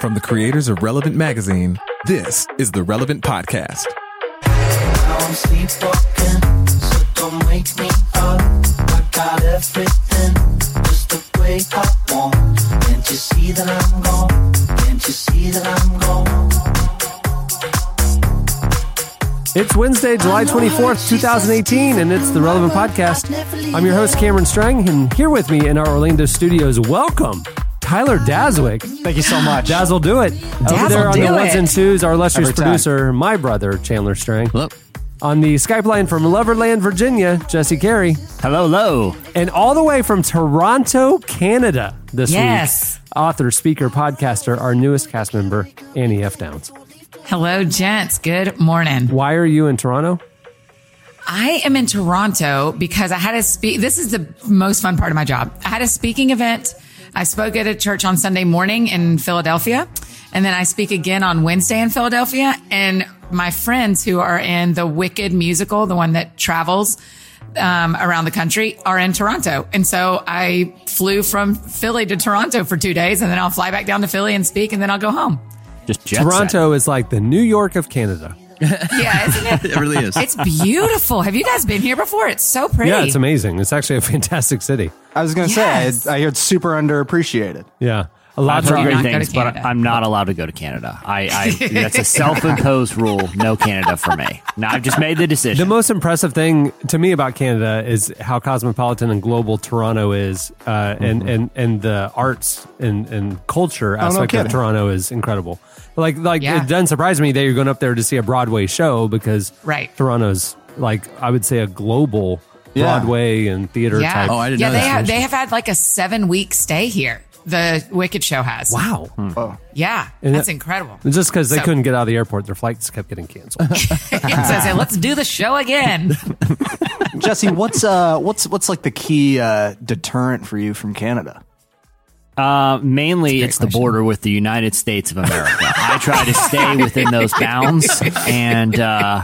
From the creators of Relevant Magazine, this is the Relevant Podcast. It's Wednesday, July 24th, 2018, and it's the Relevant Podcast. I'm your host, Cameron Strang, and here with me in our Orlando studios, welcome Tyler Daswick. Thank you so much. Dazzle, do it. Over Dazzle, there on do the ones it. and twos, our illustrious Every time. producer, my brother, Chandler Strang. Hello. On the Skype line from Loverland, Virginia, Jesse Carey. Hello, hello. And all the way from Toronto, Canada, this Yes. week, author, speaker, podcaster, our newest cast member, Annie F. Downs. Hello, gents. Good morning. Why are you in Toronto? I am in Toronto because I had a speak. This is the most fun part of my job. I had a speaking event. I spoke at a church on Sunday morning in Philadelphia. And then I speak again on Wednesday in Philadelphia. And my friends who are in the Wicked musical, the one that travels um, around the country, are in Toronto. And so I flew from Philly to Toronto for two days and then I'll fly back down to Philly and speak and then I'll go home. Just jet Toronto is like the New York of Canada. Yeah, isn't it? It really is. It's beautiful. Have you guys been here before? It's so pretty. Yeah, it's amazing. It's actually a fantastic city. I was going to Yes. say, I, I hear it's super underappreciated. Yeah. A lot of great things, but I'm not allowed to go to Canada. I, I that's a self-imposed rule. No Canada for me. Now I've just made the decision. the most impressive thing to me about Canada is how cosmopolitan and global Toronto is, uh, and, and and the arts and, and culture Mm-hmm. Oh, no aspect of. Toronto is incredible. Like like Yeah. it doesn't surprise me that you're going up there to see a Broadway show because Right. Toronto's like I would say a global Yeah. Broadway and theater Yeah. type. Oh, I didn't yeah, know they that. have they have had like a seven week stay here. The Wicked show has. wow. Oh. Yeah, And that's that- incredible. Just because they So- couldn't get out of the airport, their flights kept getting canceled. so I say, let's do the show again. Jesse, what's uh, what's what's like the key uh, deterrent for you from Canada? Uh, mainly, it's the border with the United States of America. I try to stay within those bounds, and uh,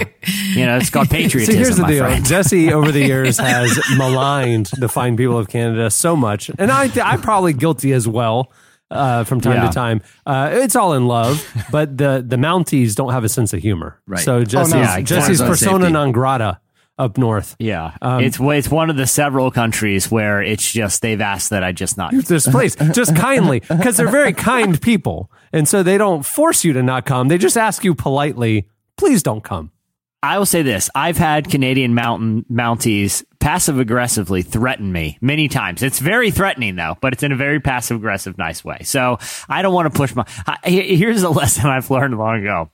you know, it's called patriotism. See, here's the deal. friend. Jesse, over the years, has maligned the fine people of Canada so much, and I, I'm probably guilty as well. Uh, from time Yeah. to time, uh, it's all in love, but the the Mounties don't have a sense of humor. Right. So Jesse's, no. Yeah, Jesse's persona Safety. non grata up north. Yeah, Um, it's it's one of the several countries where it's just they've asked that I just not. This place, just kindly, because they're very kind people, and so they don't force you to not come. They just ask you politely, please don't come. I will say this: I've had Canadian mountain Mounties passive aggressively threaten me many times. It's very threatening though, but it's in a very passive aggressive, nice way. So I don't want to push my. Here's a lesson I've learned long ago.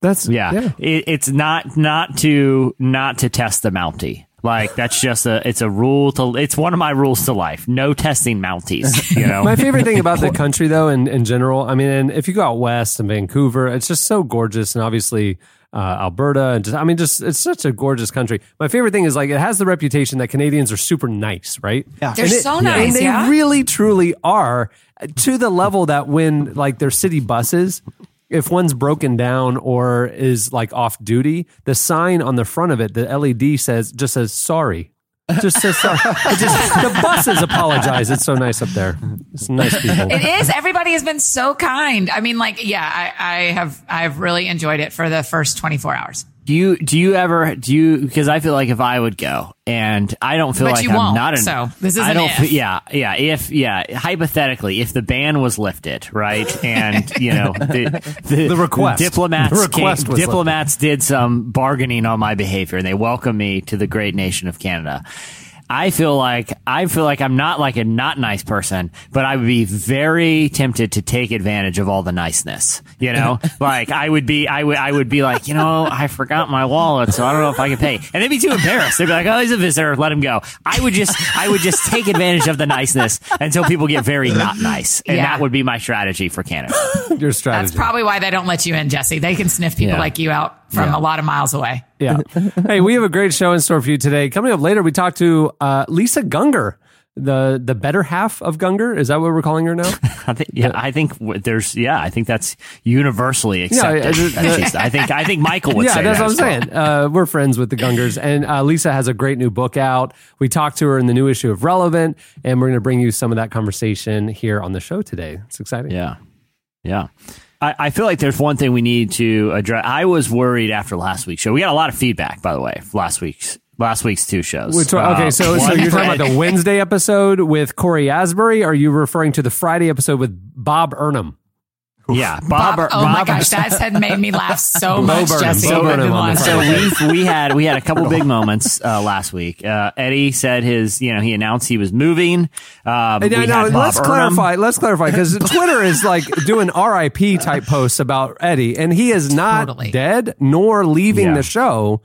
That's Yeah, It, it's not not to not to test the Mountie. Like that's just a it's a rule to it's one of my rules to life. No testing Mounties. You know. My favorite thing about the country, though, in, in general, I mean, and if you go out west and Vancouver, it's just so gorgeous, and obviously uh, Alberta, and just, I mean, just it's such a gorgeous country. My favorite thing is like it has the reputation that Canadians are super nice, right? Yeah. They're it- so and nice. they yeah. really, truly are to the level that when like their city buses. If one's broken down or is like off duty, the sign on the front of it, the LED says just says sorry. Just says sorry. Just, the buses apologize. It's so nice up there. It's nice people. It is. Everybody has been so kind. I mean, like, yeah, I, I have I've really enjoyed it for the first 24 hours. Do you do you ever do you because I feel like if I would go and I don't feel But like you I'm won't, not an so this is I don't if. fe- yeah yeah if yeah hypothetically if the ban was lifted right and you know the the, The request. diplomats The request came- was diplomats did some bargaining on my behavior and they welcomed me to the great nation of Canada. I feel like I feel like I'm not like a not nice person, but I would be very tempted to take advantage of all the niceness. You know, like I would be, I would, I would be like, you know, I forgot my wallet, so I don't know if I can pay, and they'd be too embarrassed. They'd be like, oh, he's a visitor, let him go. I would just, I would just take advantage of the niceness until people get very not nice, and Yeah. that would be my strategy for Canada. Your strategy. That's probably why they don't let you in, Jesse. They can sniff people Yeah. like you out from Yeah. a lot of miles away. Yeah. hey, we have a great show in store for you today. Coming up later, we talk to uh, Lisa Gungor, the the better half of Gungor. Is that what we're calling her now? I think, yeah, I think there's, yeah, I think that's universally accepted. I- I- At I think, I think Michael would yeah, say that's that what I'm as well. saying. Uh, we're friends with the Gungors, and uh, Lisa has a great new book out. We talked to her in the new issue of Relevant, and we're going to bring you some of that conversation here on the show today. It's exciting. Yeah. Yeah. I, I feel like there's one thing we need to address. I was worried after last week's show. We got a lot of feedback, by the way, last week's last week's two shows. Which okay, Uh, so so you're talking about the Wednesday episode with Cory Asbury? Or are you referring to the Friday episode with Bo Burnham? Yeah, Bob. Bob, oh my gosh, that had made me laugh so much, Burnham, Jesse. Bo I've Burnham been on the laughing. So we we had we had a couple big moments uh, last week. Uh, Eddie said his you know he announced he was moving. Um, Hey, we no, no, had Bob let's Burnham. clarify. Let's clarify because Twitter is like doing RIP type posts about Eddie, and he is not Totally. dead nor leaving Yeah. the show.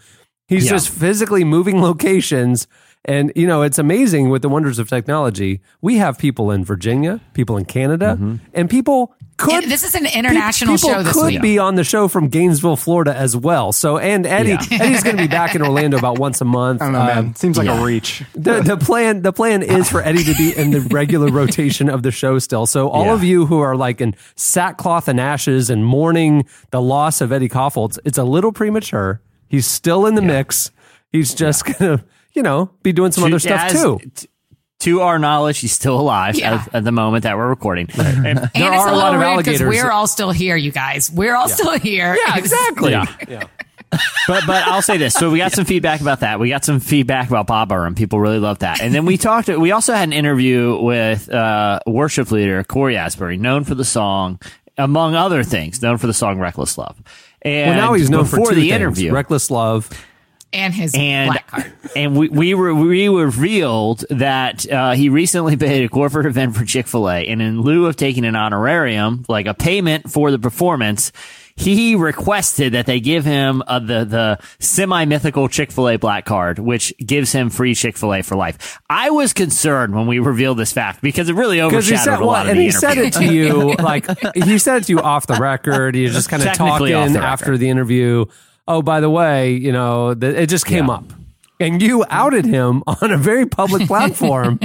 He's Yeah. just physically moving locations. And, you know, it's amazing with the wonders of technology. We have people in Virginia, people in Canada, Mm-hmm. and people could. And this is an international people show this could week. be on the show from Gainesville, Florida as well. So, and Eddie, Eddie's going to be back in Orlando about once a month. I don't know, Um, man. Seems like yeah. a reach. the, the plan the plan is for Eddie to be in the regular rotation of the show still. So all Yeah. of you who are like in sackcloth and ashes and mourning the loss of Eddie Kaufholz, it's a little premature. He's still in the mix. He's just gonna, you know, be doing some other stuff As- too. t- To our knowledge, he's still alive Yeah. at, at the moment that we're recording. And- And There it's are a a lot of weird because alligators. we're all still here, you guys. We're all still here. Yeah, exactly. Yeah. Yeah. but but I'll say this. So we got some feedback about that. We got some feedback about Bo Burnham. People really love that. And then we talked. We also had an interview with uh, worship leader Cory Asbury, known for the song, among other things, known for the song "Reckless Love." And Well, now he's known for two the things, interview. reckless love. And his and black card. and we we were we revealed that uh, he recently paid a corporate event for Chick Fil A, and in lieu of taking an honorarium, like a payment for the performance, he requested that they give him uh, the the semi mythical Chick Fil A black card, which gives him free Chick Fil A for life. I was concerned when we revealed this fact because it really overshadowed said a lot what, of and the he said it to you like he said it to you off the record. He was just kind of Technically talking the after the interview. Oh, by the way, you know, th- it just came Yeah. up, and you outed him on a very public platform.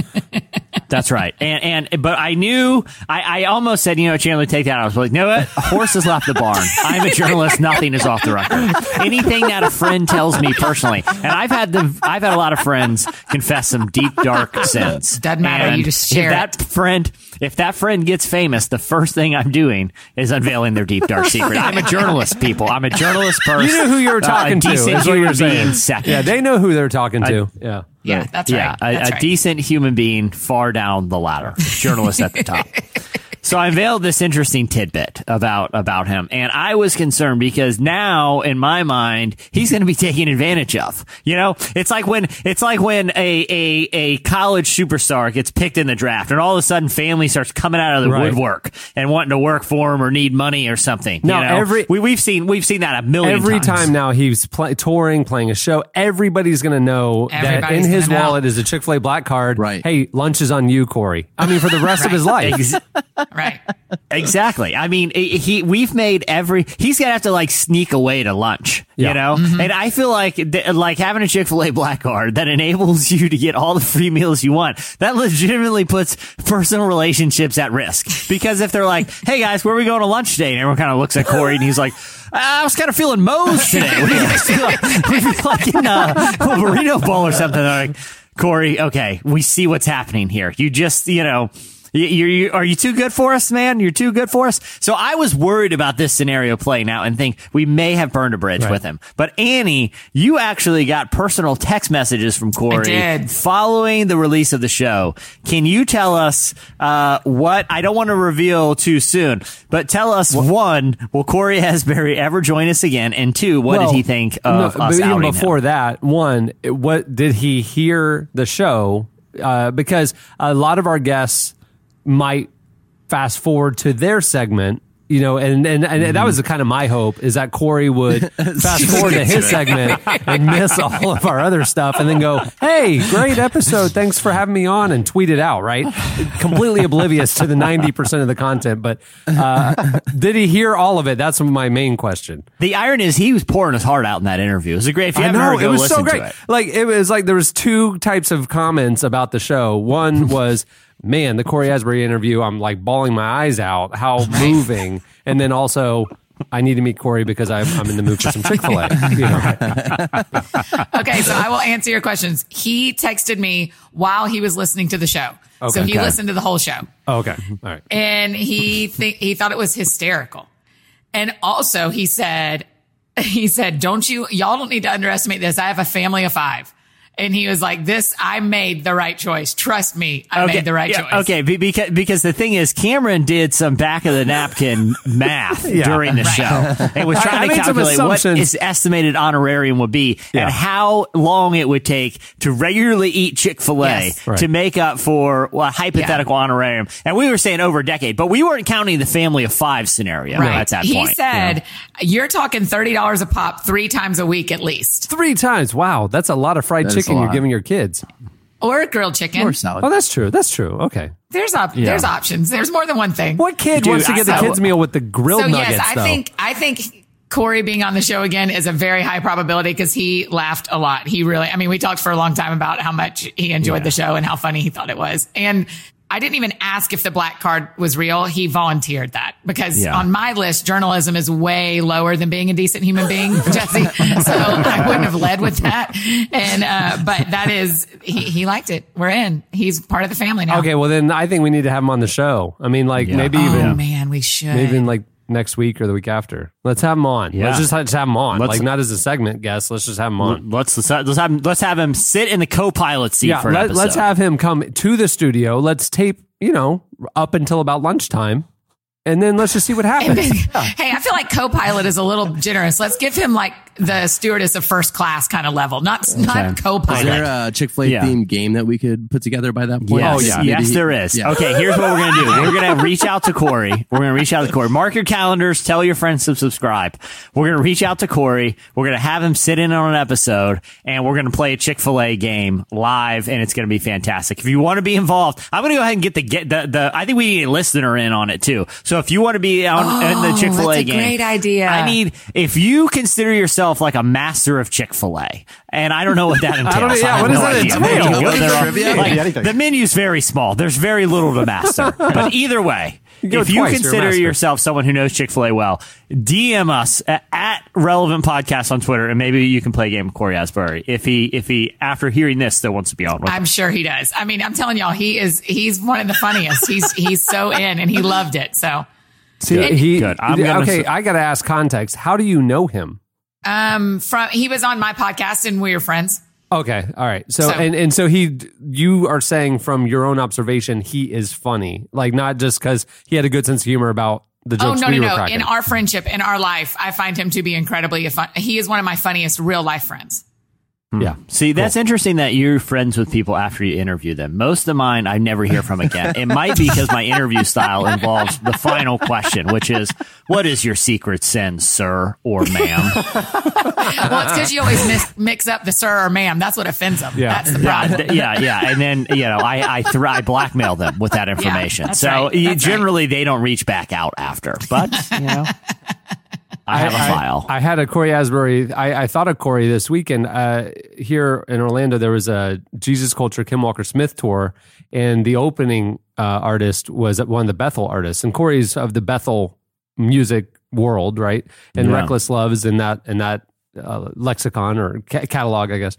That's right. And and but I knew I, I almost said, you know, Chandler, take that. out. I was like, no, what? A horse has left the barn. I'm a journalist. Nothing is off the record. Anything that a friend tells me personally, and I've had the I've had a lot of friends confess some deep dark sins. Doesn't matter, And you just share if that friend if that friend gets famous, the first thing I'm doing is unveiling their deep dark secret. I'm a journalist, people. I'm a journalist person. You knew who you were Uh, talking a to. decent is what you're saying. second. Yeah, they know who they're talking to. yeah. Yeah, that's yeah, right. a, That's a right. decent human being far down the ladder, journalist at the top. So I unveiled this interesting tidbit about about him, and I was concerned because now, in my mind, he's going to be taken advantage of. You know, it's like when it's like when a, a a college superstar gets picked in the draft, and all of a sudden, family starts coming out of the Right. woodwork and wanting to work for him or need money or something. Now, you know? every- we, we've seen we've seen that a million Every times. time now he's play, touring, playing a show, everybody's going to know that in his gonna know. wallet is a Chick fil A black card. Right. Hey, lunch is on you, Corey. I mean, for the rest of his life. Ex- right. Exactly. I mean, he he- we've made every. He's gonna have to like sneak away to lunch, Yeah. you know. Mm-hmm. And I feel like th- like having a Chick Fil A black card that enables you to get all the free meals you want. That legitimately puts personal relationships at risk because if they're like, "Hey guys, where are we going to lunch today?" and everyone kind of looks at Corey and he's like. Uh, I was kind of feeling Moe's today. What do you guys feel like? We feel like in a, a burrito bowl or something. They're like, Corey, okay, we see what's happening here. You just, you know, you, you, you, are you too good for us, man? You're too good for us. So I was worried about this scenario playing out and think we may have burned a bridge with him. But Annie, you actually got personal text messages from Corey following the release of the show. Can you tell us uh, what? I don't want to reveal too soon, but tell us one: Will Cory Asbury ever join us again? And two, what Well, did he think no, of but us even outing him? before that, one, what did he hear the show? Uh, because a lot of our guests might fast forward to their segment. You know, and, and, and that was kind of my hope is that Corey would fast forward to his segment and miss all of our other stuff and then go, Hey, great episode. Thanks for having me on and tweet it out, right? Completely oblivious to the 90% of the content. But, uh, did he hear all of it? That's my main question. The irony is he was pouring his heart out in that interview. It was a great. If you I know heard, it, it was so great. it. Like it was like there was two types of comments about the show. One was, "Man, the Cory Asbury interview, I'm like bawling my eyes out. How moving!" And then also, I need to meet Corey because I'm, I'm in the mood for some Chick Fil A. You know? Okay, so I will answer your questions. He texted me while he was listening to the show. So he Okay. listened to the whole show. Oh, okay, all right. and he think he thought it was hysterical. And also he said, he said, don't you, y'all don't need to underestimate this. I have a family of five. And he was like, this, I made the right choice. Trust me, I made the right yeah, choice. Okay, be- because because the thing is, Cameron did some back of the napkin math during the Right. show. It was trying I to made some calculate what his estimated honorarium would be Yeah. and how long it would take to regularly eat Chick Fil A Yes. Right. to make up for a hypothetical honorarium. And we were saying over a decade, but we weren't counting the family of five scenario Right. at that he point. He said, you're talking $30 a pop three times a week at least. Three times. Wow, that's a lot of fried That is a chicken you're giving your kids. Or grilled chicken. Or salad. Oh, that's true. That's true. Okay. There's op- there's options. There's more than one thing. What kid Dude, wants to get the I- kids meal with the grilled so nuggets? yes, I though? think I think Corey being on the show again is a very high probability because he laughed a lot. He really, I mean, we talked for a long time about how much he enjoyed the show and how funny he thought it was. And I didn't even ask if the black card was real. He volunteered that because Yeah. on my list, journalism is way lower than being a decent human being, Jesse. So I wouldn't have led with that. And, uh, but that is, he, he liked it. We're in. He's part of the family now. Okay, well then I think we need to have him on the show. I mean, like maybe Oh even man, we should. maybe even like next week or the week after. Let's have him on. Yeah. Let's just have, have him on. Let's- like not as a segment guest. Let's just have him on. Let's let's let's have him, let's have him sit in the co-pilot seat Yeah, episode. let's have him come to the studio. Let's tape, you know, up until about lunchtime, and then let's just see what happens. Hey, I feel like co-pilot is a little generous. Let's give him like the stewardess of first class kind of level, not not Is co-pilot. Is there a Chick Fil A Yeah. themed game that we could put together by that point? Yes, Oh, yeah. Maybe yes, he- there is. yeah. Okay, here's what we're gonna do. We're gonna reach out to Corey. We're gonna reach out to Corey. Mark your calendars. Tell your friends to subscribe. We're gonna reach out to Corey. We're gonna have him sit in on an episode, and we're gonna play a Chick Fil A game live, and it's gonna be fantastic. If you want to be involved, I'm gonna go ahead and get the get the, the I think we need a listener in on it too. So if you want to be on in the Oh, Chick Fil A that's a game, great idea. I need if you consider yourself like a master of Chick Fil A, and I don't know what that entails. yeah, have what does no that entail? Maybe you go Like there on- trivia? like, Yeah, anything. the menu's very small. There's very little to master. but either way, go if you twice, consider yourself someone who knows Chick Fil A well, DM us at, at Relevant Podcast on Twitter, and maybe you can play a game with Cory Asbury if he if he after hearing this still wants to be on. With I'm sure he does. I mean, I'm telling y'all, he is he's one of the funniest. He's he's so in and he loved it. So See, Good. he Good. I'm gonna okay. s- I got to ask context. How do you know him? um from he was on my podcast and we were friends. Okay, all right. So, So- and and so he, you are saying from your own observation, he is funny, like not just because he had a good sense of humor about the oh, jokes. Oh no we no no! cracking. In our friendship, in our life, I find him to be incredibly fun. He is one of my funniest real life friends. Hmm. yeah. See, that's interesting that you're friends with people after you interview them. Most of mine I never hear from again. It might be because my interview style involves the final question, which is, what is your secret sin, sir or ma'am? Well, it's because you always mis- mix up the sir or ma'am. That's what offends them. Yeah. That's the yeah, problem. th- yeah, yeah. And then, you know, I, I, thr I blackmail them with that information. that's so right. you- That's generally they don't reach back out after, but, you know, I have a file. I, had a Cory Asbury. I, I thought of Corey this weekend. Uh, here in Orlando, there was a Jesus Culture Kim Walker Smith tour, and the opening uh, artist was one of the Bethel artists, and Corey's of the Bethel music world, right? And Yeah. Reckless Love is in that in that uh, lexicon or ca- catalog, I guess.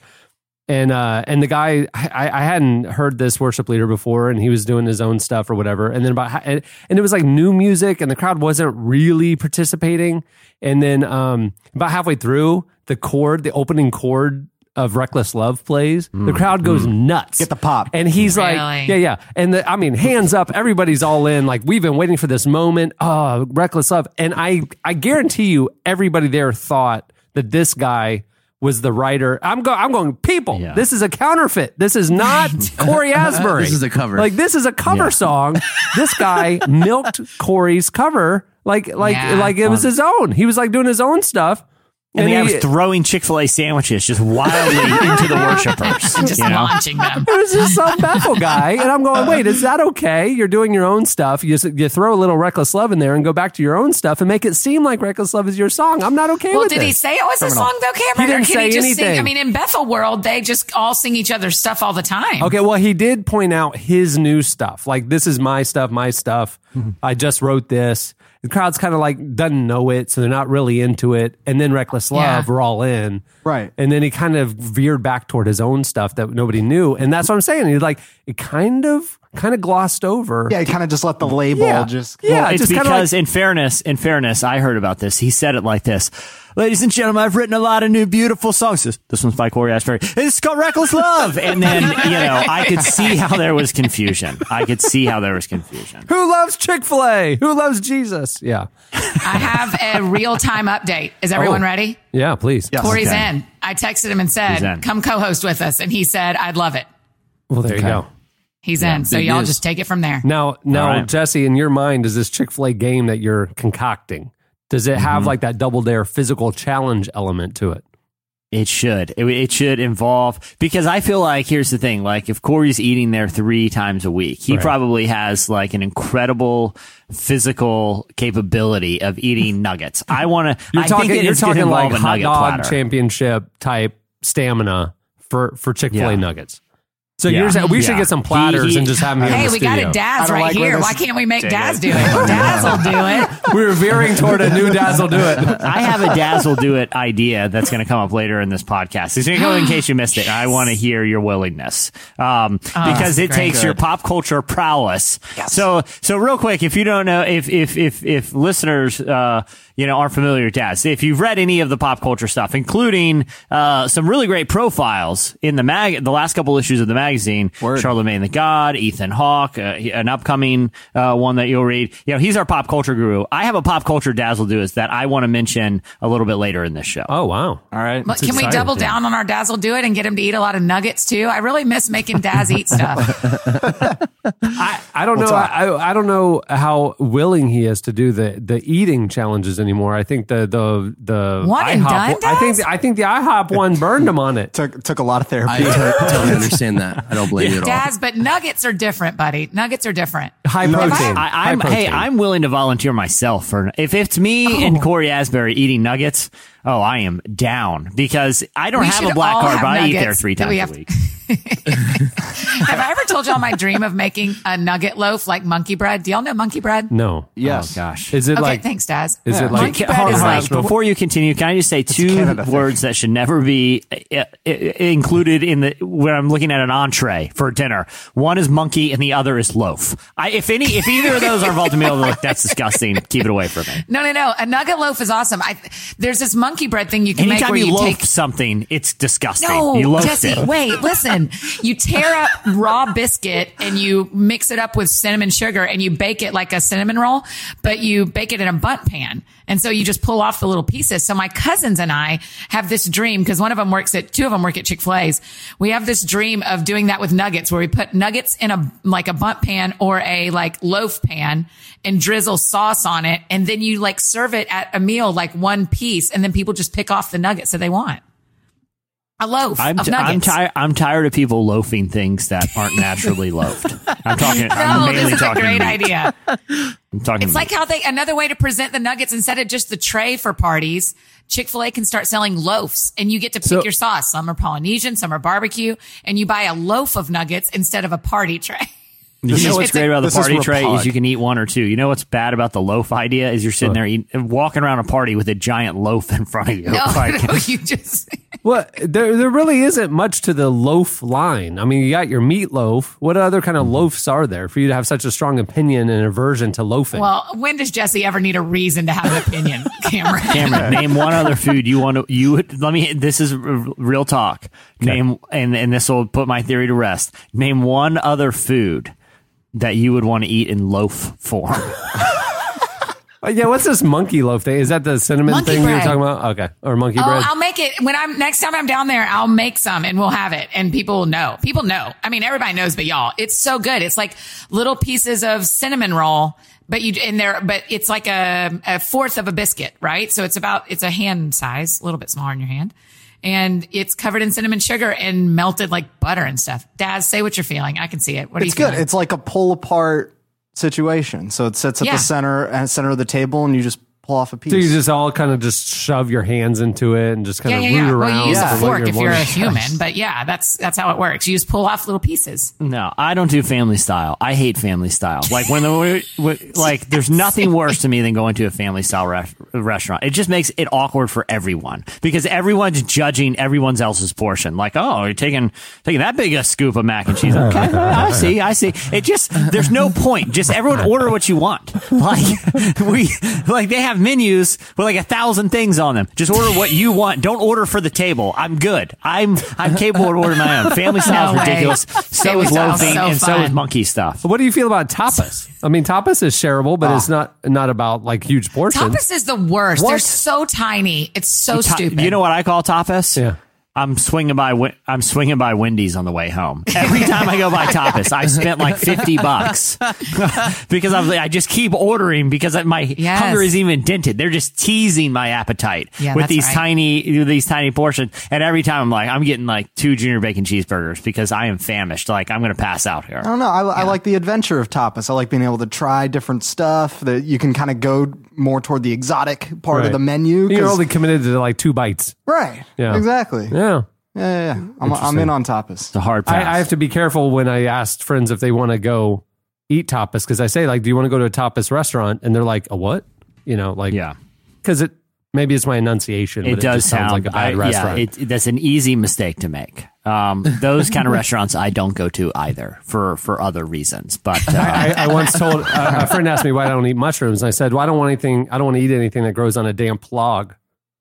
And uh, and the guy, I, I hadn't heard this worship leader before, and he was doing his own stuff or whatever. And then about and, and it was like new music, and the crowd wasn't really participating. And then um, about halfway through, the chord, the opening chord of "Reckless Love" plays. the crowd goes nuts. Get the pop. And he's like, yeah, yeah. And the, I mean, hands up, everybody's all in. Like we've been waiting for this moment. Oh, reckless love. And I, I guarantee you, everybody there thought that this guy was the writer. I'm going, I'm going, people, Yeah. this is a counterfeit. This is not Cory Asbury. This is a cover. Like this is a cover song. This guy milked Corey's cover. Like, like, Yeah. like it was his own. He was like doing his own stuff. And the guy he- was throwing Chick fil A sandwiches just wildly into the worshipers. Just you know? launching them. it was just some Bethel guy, and I'm going, wait, is that okay? You're doing your own stuff. You you throw a little reckless love in there and go back to your own stuff and make it seem like reckless love is your song. I'm not okay Well, with did he say it was a song though, Cameron? He didn't or can say he just sing? anything. I mean, in Bethel world, they just all sing each other's stuff all the time. Okay, well, he did point out his new stuff. Like, this is my stuff, my stuff. Mm-hmm. I just wrote this. The crowd's kind of like doesn't know it, so they're not really into it. And then Reckless Love, Yeah. we're all in, Right. And then he kind of veered back toward his own stuff that nobody knew, and that's what I'm saying. He's like it kind of kind of glossed over. Yeah, he kind of just let the label Yeah. just. Yeah, it's just kinda because like- in fairness, in fairness, I heard about this. He said it like this. Ladies and gentlemen, I've written a lot of new beautiful songs. This, this one's by Cory Asbury. It's called Reckless Love. And then, you know, I could see how there was confusion. I could see how there was confusion. Who loves Chick Fil A? Who loves Jesus? Yeah, I have a real time update. Is everyone Oh. ready? yeah. Please. Yes. Corey's Okay. in. I texted him and said, "Come co-host with us," and he said, "I'd love it." Well, there you go. He's in. So y'all news. just take it from there. Now, now, All right. Jesse, in your mind, is this Chick Fil A game that you're concocting? Does it Mm-hmm. have like that double dare physical challenge element to it? It should. It, it should involve because I feel like here's the thing: like if Corey's eating there three times a week, he Right. probably has like an incredible physical capability of eating nuggets. I want to. You're I talking, think it you're talking like a hot nugget dog platter. championship type stamina for for Chick Fil A Yeah. nuggers. So Yeah. you're saying we should get some platters he- and just have them here Hey, in the we got a Daz right like here. Why can't we make Dig Daz do it? Daz will do it. We're veering toward a new Dazzle do it. I have a dazzle do it idea that's going to come up later in this podcast. It's going to come in case you missed it. I want to hear your willingness um, because it great. takes your pop culture prowess. So, so real quick, if you don't know, if if if if listeners, uh, you know, aren't familiar with Daz, if you've read any of the pop culture stuff, including uh, some really great profiles in the mag, the last couple issues of the magazine, Charlemagne the God, Ethan Hawke, uh, an upcoming uh, one that you'll read. You know, he's our pop culture guru. I have a pop culture dazzle do is that I want to mention a little bit later in this show. Oh wow! All right. But can we exciting. double down on our Dazzle do it and get him to eat a lot of nuggets too? I really miss making Daz eat stuff. I, I don't know. What's up? I, I don't know how willing he is to do the, the eating challenges anymore. I think the the the One and IHOP done, I think Daz? I think the IHOP one burned him on it. Took took a lot of therapy. I to- totally understand that. I don't blame you at all. Daz, but nuggets are different, buddy. Nuggets are different. High protein. I, I'm High hey. I'm willing to volunteer myself for if it's me and oh. Cory Asbury eating nuggets. Oh, I am down because I don't We have a black card, but I eat there three that we times a week. Have I ever told y'all my dream of making a nugget loaf like monkey bread? Do y'all know monkey bread? no. yes. Oh gosh. Is it Okay, like thanks, Daz. is it like monkey bread is like before you continue, can I just say two Canada thing. words that should never be uh, uh, included in the when I'm looking at an entree for dinner? One is monkey, and the other is loaf. I, if any, if either of those are involved in meal, look, that's disgusting. Keep it away from me. no, no, no. A nugget loaf is awesome. I, there's this monkey bread thing you can make Anytime where you, loaf take something, it's disgusting. No, you loafed Jesse, it. wait, listen. You tear up raw biscuit and you mix it up with cinnamon sugar and you bake it like a cinnamon roll, but you bake it in a Bundt pan. And so you just pull off the little pieces. So my cousins and I have this dream because one of them works at, two of them work at Chick-fil-A's. We have this dream of doing that with nuggets where we put nuggets in a, like a Bundt pan or a like loaf pan and drizzle sauce on it. And then you like serve it at a meal, like one piece. And then people just pick off the nuggets that they want. A loaf I'm, t- I'm. I'm tired of people loafing things that aren't naturally loafed. I'm talking. I'm No, mainly this is a great meat. idea. I'm talking. It's like meat. how they another way to present the nuggets instead of just the tray for parties. Chick Fil A can start selling loafs, and you get to pick So- your sauce. Some are Polynesian, some are barbecue, and you buy a loaf of nuggets instead of a party tray. You know what's It's a- great about the this is party tray Rapag. is you can eat one or two. You know what's bad about the loaf idea is you're sitting there eating, walking around a party with a giant loaf in front of you. No, Like, no, you just Well, there there really isn't much to the loaf line. I mean, you got your meatloaf. What other kind of mm-hmm. loafs are there for you to have such a strong opinion and aversion to loafing? well. When does Jesse ever need a reason to have an opinion, Cameron? Cameron, name one other food you want to. You would- let me. This is r- real talk. Name and and this will put my theory to rest. Name one other food that you would want to eat in loaf form. Uh, yeah, what's this monkey loaf thing? Is that the cinnamon Monkey thing you were bread. talking about? Okay, or monkey Oh, bread? I'll make it when I'm next time I'm down there. I'll make some and we'll have it, and people will know. People know. I mean, everybody knows, but y'all, it's so good. It's like little pieces of cinnamon roll, but you in there, but it's like a, a fourth of a biscuit, right? So it's about it's a hand size, a little bit smaller in your hand, and it's covered in cinnamon sugar and melted like butter and stuff. Daz, say what you're feeling. I can see it. What are It's you good. feeling? It's like a pull apart situation. So it sits at Yeah. the center and center of the table, and you just pull off a piece. So you just all kind of just shove your hands into it and just kind Yeah, of yeah, root yeah. around. Well, you use for a fork if you're a human, but yeah, that's that's how it works. You just pull off little pieces. No, I don't do family style. I hate family style. Like when the like, there's nothing worse to me than going to a family style re- restaurant. It just makes it awkward for everyone because everyone's judging everyone else's portion. Like, oh, you're taking taking that big a scoop of mac and cheese. Okay, I see, I see. It just there's no point. Just everyone order what you want. Like we like they have menus with like a thousand things on them. Just order what you want. Don't order for the table. I'm good. I'm I'm capable of ordering my own. Family style No is way. ridiculous. So Family is loafing so and so is monkey stuff. What do you feel about tapas? I mean, tapas is shareable, but Ah. it's not not about like huge portions. Tapas is the worst. They're so tiny. It's so Ta- stupid. You know what I call tapas? Yeah. I'm swinging by. I'm swinging by Wendy's on the way home. Every time I go by Tapas, I spent like fifty bucks because I'm. I just keep ordering because my Yes. hunger is even dented. They're just teasing my appetite Yeah, with these right. tiny, these tiny portions. And every time I'm like, I'm getting like two junior bacon cheeseburgers because I am famished. Like I'm going to pass out here. I don't know. I, I like the adventure of tapas. I like being able to try different stuff. That you can kind of go more toward the exotic part Right. of the menu. You're only committed to like two bites. right. Yeah. Exactly. Yeah, Yeah. yeah, yeah. I'm, I'm in on tapas. It's a hard pass. I, I have to be careful when I ask friends if they want to go eat tapas because I say like, "Do you want to go to a tapas restaurant?" And they're like, "A what?" You know, like yeah. because it maybe it's my enunciation. It but does just sounds sound like a bad I- restaurant. Yeah, it, that's an easy mistake to make. Um, those kind of restaurants I don't go to either for for other reasons. But uh, I, I once told uh, a friend asked me why I don't eat mushrooms, and I said, "Well, I don't want anything. I don't want to eat anything that grows on a damn plog."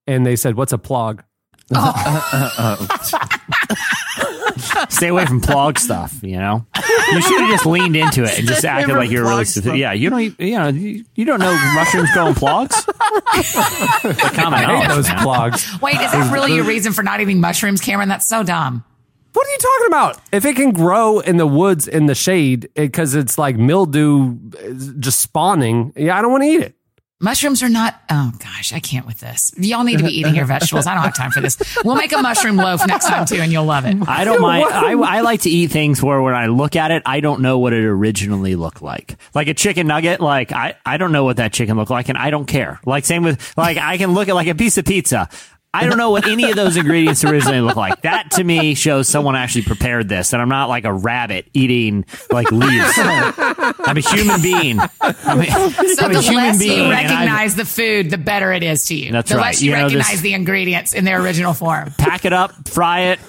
And they said, "What's a plog?" stay away from plug stuff. You know, you should have just leaned into it and just acted like you're really. sophi- Yeah, you don't. You know, you, you don't know mushrooms grow in plugs. The common I hate those man. plugs. Wait, is that really your reason for not eating mushrooms, Cameron? That's so dumb. What are you talking about? If it can grow in the woods in the shade because it's like mildew uh, just spawning, yeah, I don't want to eat it. Mushrooms are not. Oh gosh, I can't with this. Y'all need to be eating your vegetables. I don't have time for this. We'll make a mushroom loaf next time too, and you'll love it. I don't mind. I, I like to eat things where when I look at it, I don't know what it originally looked like. Like a chicken nugget, like I, I don't know what that chicken looked like and I don't care. Like same with, like I can look at like a piece of pizza. I don't know what any of those ingredients originally look like. That to me shows someone actually prepared this and I'm not like a rabbit eating like leaves. I'm a human being. I'm a, So I'm a the human less being. you I recognize the food, the better it is to you. That's the right. less you, You know, this- recognize the ingredients in their original form. pack it up, fry it,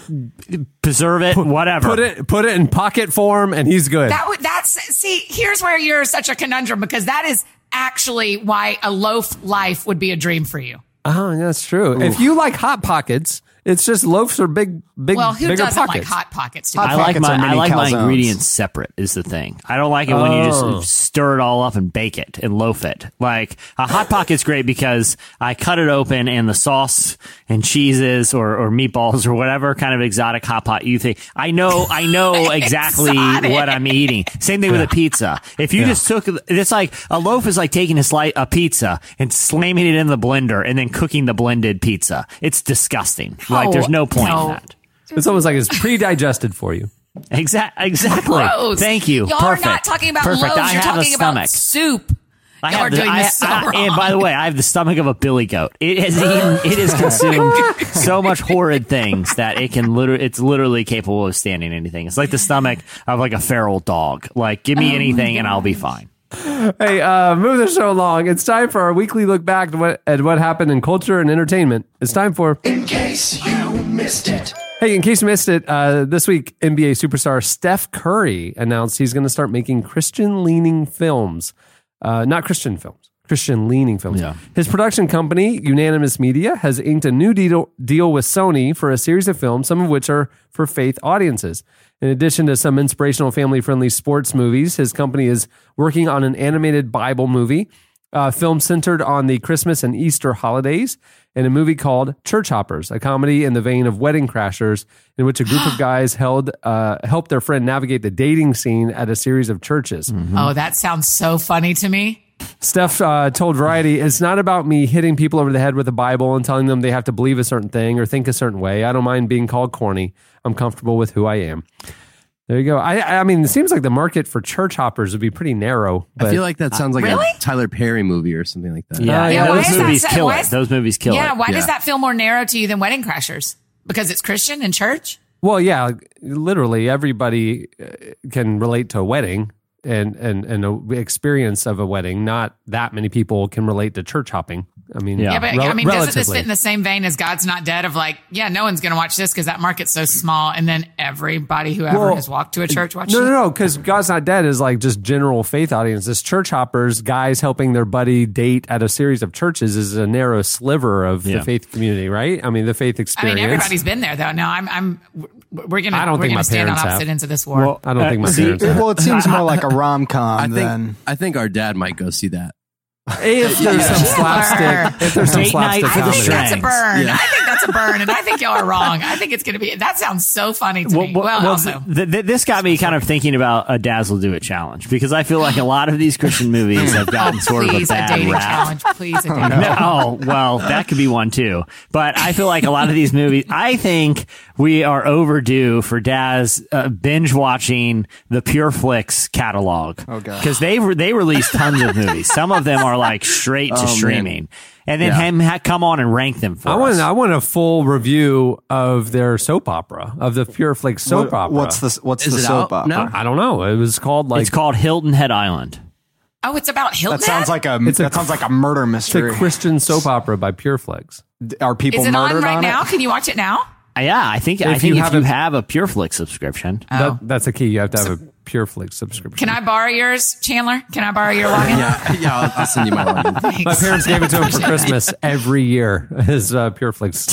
preserve it, whatever. Put it put it in pocket form, and he's good. That would that's see. Here's where you're such a conundrum because that is actually why a loaf life would be a dream for you. Oh, that's true. If you like hot pockets, it's just loaves are big, big, Well, who bigger doesn't pockets. like hot pockets? To Hot be I like Pockets my are mini I like my calzones. ingredients separate is the thing. I don't like it when you Oh. just stir it all up and bake it and loaf it. Like a hot pocket's great because I cut it open and the sauce and cheeses or, or meatballs or whatever kind of exotic hot pot you think. I know I know exactly Exotic. what I'm eating. Same thing with a pizza. If you just took it's like a loaf is like taking a slice a pizza and slamming it in the blender and then cooking the blended pizza. It's disgusting. Like there's no point no. in that. It's almost like it's pre-digested for you. Exact, exactly. Gross. Thank you. Y'all Perfect. are not talking about Perfect. loaves. I You're have talking a about stomach. soup. I Y'all have are the, doing I- this so I- wrong. And by the way, I have the stomach of a billy goat. It has eaten. It has consumed so much horrid things that it can literally. It's literally capable of standing anything. It's like the stomach of like a feral dog. Like, give me oh anything and I'll be fine. Hey, uh, move the show along. It's time for our weekly look back to what, at what happened in culture and entertainment. It's time for. In case you missed it. Hey, in case you missed it, uh, this week NBA superstar Steph Curry announced he's going to start making Christian-leaning films, uh, not Christian films, Christian-leaning films. Yeah. His production company, Unanimous Media, has inked a new deal, deal with Sony for a series of films, some of which are for faith audiences. In addition to some inspirational family-friendly sports movies, his company is working on an animated Bible movie, a film centered on the Christmas and Easter holidays, and a movie called Church Hoppers, a comedy in the vein of Wedding Crashers, in which a group of guys held uh, helped their friend navigate the dating scene at a series of churches. Oh, that sounds so funny to me. Steph uh, told Variety, "It's not about me hitting people over the head with a Bible and telling them they have to believe a certain thing or think a certain way. I don't mind being called corny. I'm comfortable with who I am." There you go. I I mean, it seems like the market for church hoppers would be pretty narrow. But I feel like that sounds like Really? a Tyler Perry movie or something like that. Yeah, Uh, yeah, yeah, why those is that movies so- kill why it. is- Those movies kill yeah, it. why Yeah. does that feel more narrow to you than Wedding Crashers? Because it's Christian and church? Well, yeah, literally everybody uh, can relate to a wedding and and and a experience of a wedding. Not that many people can relate to church hopping. I mean, Yeah. Yeah, but rel- I mean, doesn't this fit in the same vein as God's Not Dead? Of like, yeah, no one's going to watch this because that market's so small, and then everybody who ever Well, has walked to a church watches. No, no, no, because God's Not Dead is like just general faith audience. This church hoppers, guys helping their buddy date at a series of churches is a narrow sliver of Yeah. the faith community, right? I mean, the faith experience. I mean, everybody's been there though. No, I'm, I'm, we're gonna, I don't we're think gonna my stand on parents have. opposite ends of this war. I don't think my Uh, see, parents. have. well, it seems more like a rom I com think than. I think our dad might go see that. If there's some slapstick, if there's some Date night slapstick for I think that's a burn. Yeah. I think that's a burn, and I think y'all are wrong. I think it's going to be. That sounds so funny to me. Well, also, th- th- this got me kind of thinking about a Dazzle Do It challenge because I feel like a lot of these Christian movies have gotten oh, sort of a please a, bad dating rap. challenge. Please a dating. No, oh, well, that could be one too. But I feel like a lot of these movies, I think we are overdue for Daz uh, binge watching the Pure Flix catalog. Oh, God. Because they, re- they release tons of movies. Some of them are like straight to Oh, man. streaming. And then Yeah. him ha- come on and rank them for I want us. I want a full review of their soap opera of the Pure Flix soap What- opera. What's the what's Is the soap out opera? now? I don't know. It was called like it's called Hilton Head Island. Oh, it's about Hilton. That sounds like a It's a that sounds like a murder it's a mystery. Christian soap opera by Pure Flix. Are people Is it murdered on right on now? it? Can you watch it now? Yeah, I think I If think you if you haven't- have a Pure Flix subscription. Oh. That, that's a key. You have to have a Pure Flix subscription. Can I borrow yours, Chandler? Can I borrow your login? Yeah, yeah. I'll, I'll send you my login. My parents gave it to him for Christmas every year. His uh, Pure Flix.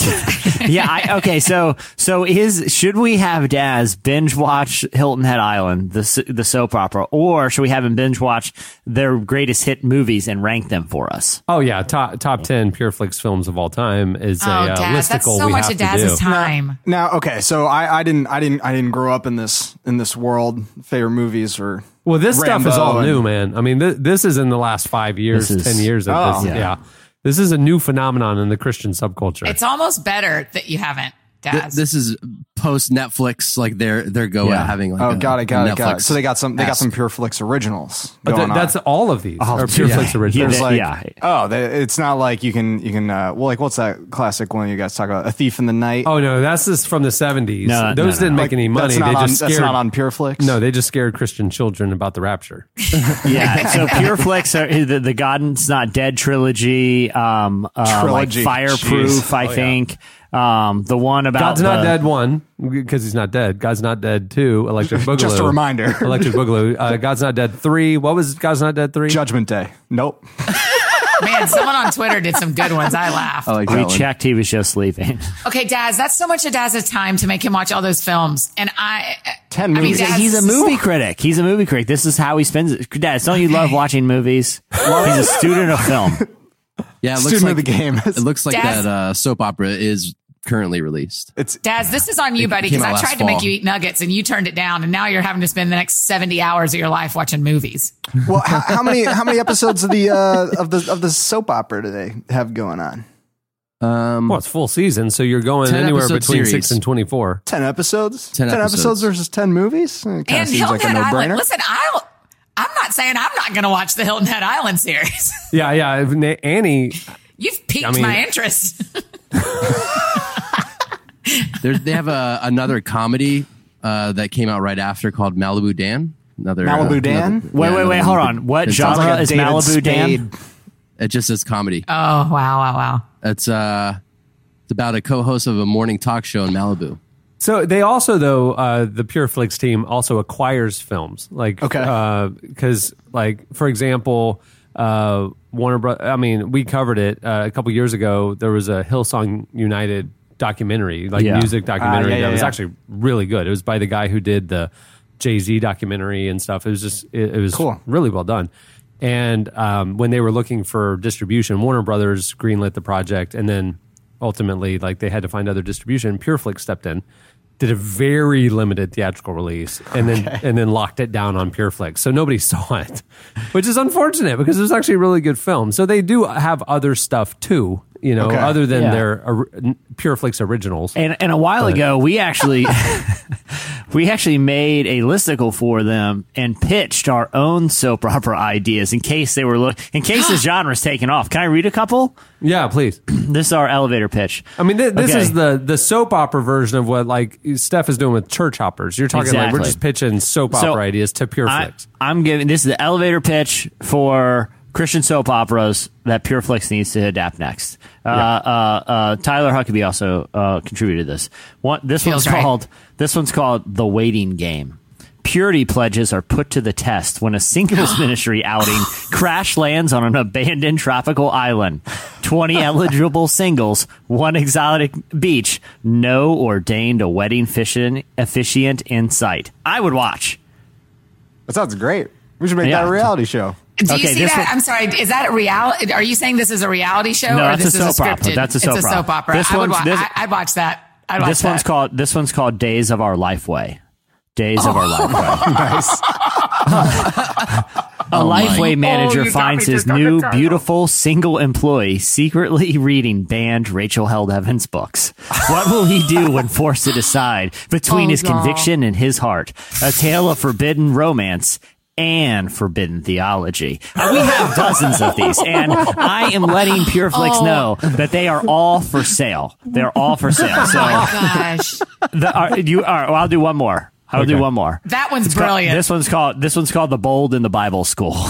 yeah. I, okay. So so is should we have Daz binge watch Hilton Head Island, the the soap opera, or should we have him binge watch their greatest hit movies and rank them for us? Oh yeah, top top ten PureFlix films of all time is Oh, a uh, Daz, that's listicle so we much have of to Daz's do. time. Now, okay, so I, I didn't I didn't I didn't grow up in this in this world. Favorite movies or Well, this stuff is all and- new, man. I mean, th- this is in the last five years, is- ten years of Oh. this. Yeah. Yeah. this is a new phenomenon in the Christian subculture. It's almost better that you haven't, Th- this is post Netflix, like their their go Yeah. at having like oh, a, got it, got a it, got it. So they got some they got some Pure Flix originals. but going th- that's on. all of these are PureFlix yeah. Originals. Yeah, There's like, yeah. oh, they, it's not like you can you can uh, well like what's that classic one you guys talk about? A Thief in the Night. Oh no, that's just from the seventies. No, no, Those no, didn't no. make any money. That's not, They on, just that's scared. not on PureFlix. No, they just scared Christian children about the rapture. Yeah. So PureFlix, are the, the God's Not Dead trilogy, um, uh, Trilogy. like Fireproof, Jeez. I think. Um, the one about God's not dead. One because he's not dead. God's not dead. Two, Electric Boogaloo. Just a reminder. Electric Boogaloo. Uh, God's not dead. Three. What was God's not dead? Three. Judgment Day. Nope. Man, someone on Twitter did some good ones. I laughed. I like We that one. checked. He was just sleeping. Okay, Daz, that's so much of Daz's time to make him watch all those films. And I. 10 I mean, movies. Daz- He's a movie critic. He's a movie critic. This is how he spends it. Dad, don't you love watching movies? He's a student of film. Yeah, it looks Student like of the game. It looks like Daz- that uh, soap opera is currently released. It's Daz, this is on you, It buddy, because I tried to make you eat nuggets and you turned it down. And now you're having to spend the next 70 hours of your life watching movies. well. How, how many how many episodes of the uh, of the of the soap opera do they have going on? Um, Well, it's full season, so you're going anywhere between series. six and twenty-four. Ten episodes. 10 episodes. episodes. versus ten movies. It kind of and seems Hilton like a Head no Island. Listen, I'll, I'm not saying I'm not going to watch the Hilton Head Island series. Yeah, yeah. Annie, You've piqued I mean- my interest. there's- they have a, another comedy uh, that came out right after called Malibu Dan. Another Malibu uh, Dan? another- Wait, yeah, wait, wait. another Hold on. What genre like is David Malibu Dan? It just says comedy. oh, wow, wow, wow. It's uh, it's about a co-host of a morning talk show in Malibu. So they also though uh, the Pure Flix team also acquires films like Okay. because like for example uh, Warner Bros. I mean we covered it uh, a couple years ago. There was a Hillsong United documentary like Yeah. music documentary Ah, yeah, that yeah, was yeah. actually really good. It was by the guy who did the Jay Z documentary and stuff. It was just it, it was Cool. really well done. And um, when they were looking for distribution, Warner Brothers greenlit the project, and then ultimately, like they had to find other distribution. PureFlix stepped in, did a very limited theatrical release, and then and then locked it down on PureFlix, so nobody saw it, which is unfortunate because it was actually a really good film. So they do have other stuff too you know, Okay. other than Yeah. their or, Pure Flix originals. And and a while ago, we actually we actually made a listicle for them and pitched our own soap opera ideas in case they were look in case the genre's taken off. Can I read a couple? yeah, please. This is our elevator pitch. I mean, th- this Okay. is the the soap opera version of what like Steph is doing with church hoppers. You're talking like we're just pitching soap So, opera ideas to Pure I, I'm giving this is the elevator pitch for Christian soap operas that PureFlix needs to adapt next. Uh, uh, uh, Tyler Huckabee also uh, contributed this. One, this Feels one's right. called this one's called the waiting game. Purity pledges are put to the test when a singles ministry outing crash lands on an abandoned tropical island. 20 eligible singles, one exotic beach, no ordained a wedding officiant, officiant in sight. I would watch. That sounds great. We should make Yeah. that a reality show. Do you Okay, see that? one- I'm sorry. Is that a reality? Are you saying this is a reality show No, or that's this a is soap a opera. scripted? That's a soap opera. it's a soap opera. opera. This I would one's- watch. this- I, I'd watch that. I'd watch This one's that. called this one's called Days of Our Lifeway. Days of Our Lifeway. nice. A Lifeway Oh, manager oh, you got finds his just on the new title. beautiful single employee secretly reading banned Rachel Held Evans books. What will he do when forced to decide between Oh, his God. conviction and his heart? A tale of forbidden romance and forbidden theology. We have dozens of these, and I am letting Pure Flix Oh. know that they are all for sale. They're all for sale. So Oh gosh, the, uh, you are. Well, I'll do one more. I'll do one more. that one's It's called- brilliant. this one's called. This one's called the Bold in the Bible School.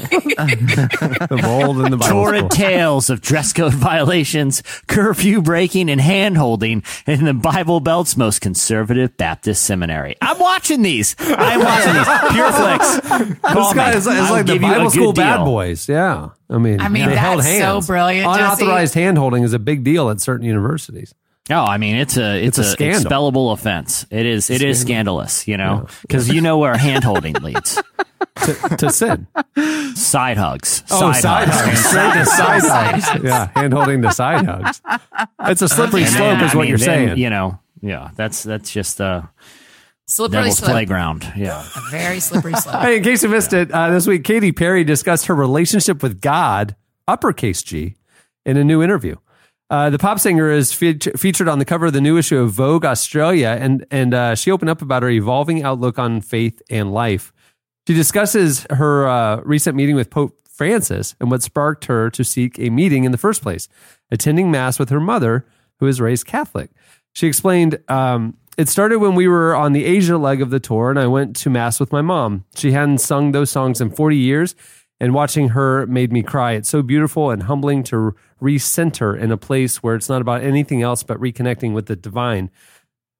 the bold and the Bible Torrid tales of dress code violations, curfew breaking, and hand holding in the Bible Belt's most conservative Baptist seminary. I'm watching these. I'm watching these. Pure Flix. Call This guy is, is like the give you a Bible good school bad deal. boys. Yeah, I mean, I mean, they held that's so brilliant, Unauthorized hand holding is a big deal at certain universities. Oh, I mean, it's a it's, It's a a, scandal. expellable offense. It is it is scandalous, you know, because you know where hand holding leads. to, to sin. Side hugs. Oh, side hugs. Straight to side Side hugs. Yeah, hand holding to side hugs. It's a slippery And slope, then, is I what mean, you're then, saying. You know, yeah, that's that's just uh, slippery devil's slope. playground. Yeah. A very slippery slope. Hey, in case you missed it, uh, this week Katy Perry discussed her relationship with God, uppercase G, in a new interview. Uh, the pop singer is fe- featured on the cover of the new issue of Vogue Australia, and and uh, she opened up about her evolving outlook on faith and life. She discusses her uh, recent meeting with Pope Francis and what sparked her to seek a meeting in the first place, attending mass with her mother, who is raised Catholic. She explained, um, it started when we were on the Asia leg of the tour, and I went to mass with my mom. She hadn't sung those songs in 40 years, and watching her made me cry. It's so beautiful and humbling to recenter in a place where it's not about anything else but reconnecting with the divine.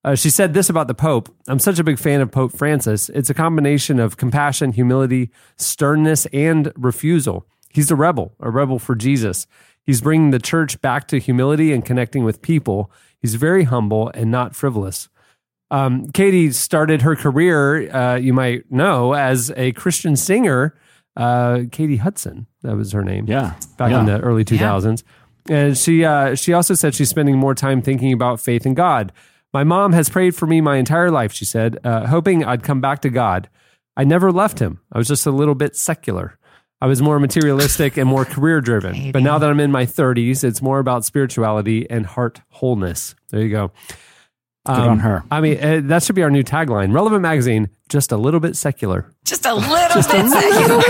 Uh, she said this about the Pope I'm such a big fan of Pope Francis. It's a combination of compassion, humility, sternness, and refusal. He's a rebel, a rebel for Jesus. He's bringing the church back to humility and connecting with people. He's very humble and not frivolous. Um, Katy started her career, uh, you might know, as a Christian singer. Uh, Katy Hudson, that was her name Yeah. back Yeah. in the early 2000s. And she uh, she also said she's spending more time thinking about faith in God. My mom has prayed for me my entire life, she said, uh, hoping I'd come back to God. I never left him. I was just a little bit secular. I was more materialistic and more career driven. But now that I'm in my 30s, it's more about spirituality and heart wholeness. There you go. Um, on her. I mean, uh, that should be our new tagline. Relevant magazine, just a little bit secular. Just a little just bit secular.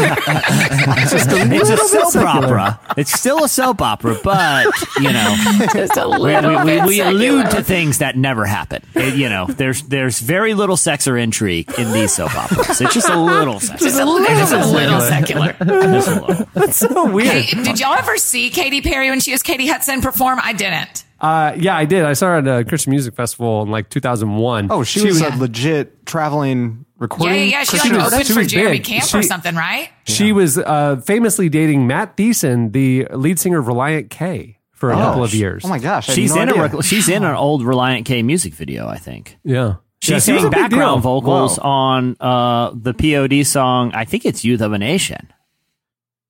It's a soap opera. It's still a soap opera, but you know, Just a we, little we, bit we, we allude to things that never happen. It- you know, there's there's very little sex or intrigue in these soap operas. It's just a little sex. Just a little, just a little secular. Just a little. That's so weird. Hey, did y'all ever see Katy Perry when she was Katy Hudson perform? I didn't. Uh, yeah, I did. I saw her at a Christian music festival in like 2001. Oh, she, was a legit traveling Yeah, recording. yeah, yeah. She She like was- opened she for was Jeremy big. Camp or She- something, right? She was uh, famously dating Matt Thiessen, the lead singer of Relient K, for a couple of years. Oh my gosh, I had She's no in idea. a rec- she's in an old Relient K music video, I think. Yeah. She Yeah, she was a big background vocals Whoa. on uh, the POD song. I think it's "Youth of a Nation."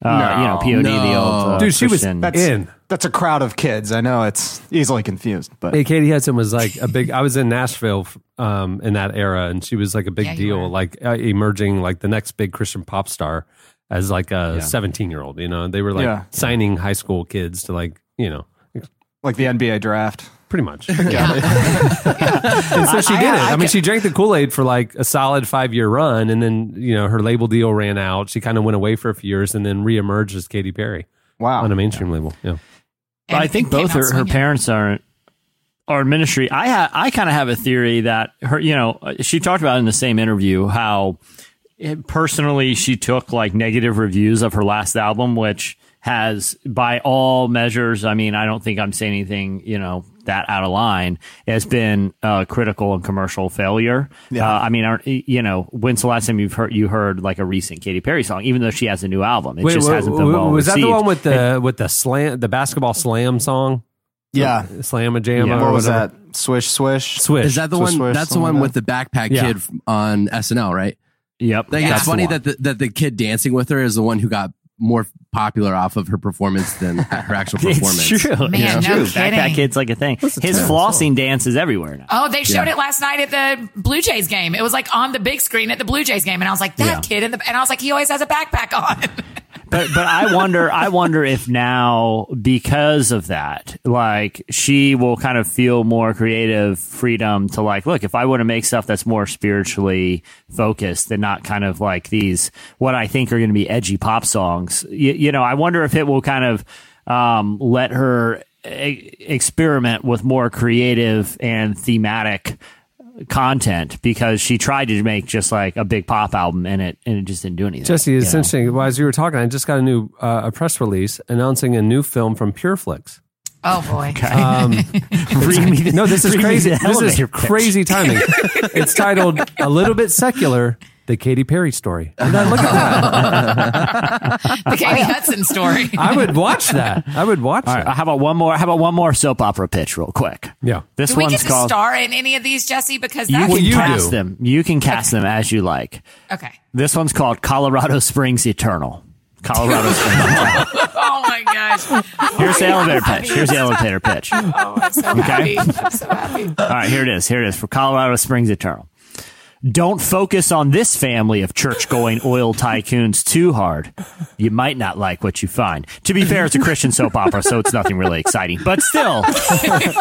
Uh, you know, POD, the old uh, Dude, she was That's, in. That's a crowd of kids. I know it's easily confused, but Hey, Katy Hudson was like a big. I was in Nashville um, in that era, and she was like a big Yeah, deal, were. like uh, emerging like the next big Christian pop star as like a 17 year old. You know, they were like Yeah. signing high school kids to like you know Like the NBA draft. Pretty much. yeah and so she did it. I, mean, she drank the Kool Aid for like a solid five year run, and then you know her label deal ran out. She kind of went away for a few years, and then reemerged as Katy Perry Wow. on a mainstream label. Yeah. And I think both her, her parents are are in ministry. I ha- I kind of have a theory that her, you know, she talked about in the same interview how it- personally she took like negative reviews of her last album, which has by all measures, I mean, I don't think I'm saying anything, you know, that out of line has been a critical and commercial failure. Yeah. Uh, I mean, are, you know, when's the last time you've heard you heard like a recent Katy Perry song, even though she has a new album? It just wa- hasn't been wa- well was that the one with the with the slam the basketball slam song? Yeah. Slam a jam. Yeah. or What was that? Swish, swish. Swish. Is that the Swish, one? swish, that's the one like with the backpack Yeah. kid on SNL, right? Yep. Like, that's it's funny one. that the, that the kid dancing with her is the one who got more popular off of her performance than her actual performance. It's true. Man, it's no true. kidding. Backpack Kid's like a thing. His flossing dance is everywhere now. Oh, they showed Yeah. it last night at the Blue Jays game. It was like on the big screen at the Blue Jays game, and I was like, that Yeah. kid in the and I was like, he always has a backpack on. But but I wonder I wonder if now because of that, like she will kind of feel more creative freedom to like, look, if I want to make stuff that's more spiritually focused and not kind of like these what I think are going to be edgy pop songs. You, you know, I wonder if it will kind of um, let her e- experiment with more creative and thematic content because she tried to make just like a big pop album and it and it just didn't do anything. Jesse, it's know? interesting. Well, as you were talking, I just got a new uh, a press release announcing a new film from Pure Flix. oh boy, Um, Read me the- no, this is read crazy. This is elevator pitch. crazy timing. it's titled "A Little Bit Secular: The Katy Perry Story." And then look at that. the Katy Hudson story. I would watch that. I would watch All right, that. how about one more? How about one more soap opera pitch, real quick? Yeah. This Do we one's get to called. star in any of these, Jesse? Because you that's can you cast do. them. You can cast them as you like. okay. This one's called Colorado Springs Eternal. Colorado Springs. Eternal. Oh my gosh. Here's the elevator pitch. Here's the elevator pitch. All Oh, I'm so happy. I'm so happy. right, here it is. Here it is for Colorado Springs Eternal. Don't focus on this family of church going oil tycoons too hard. You might not like what you find. To be fair, it's a Christian soap opera, so it's nothing really exciting. But still,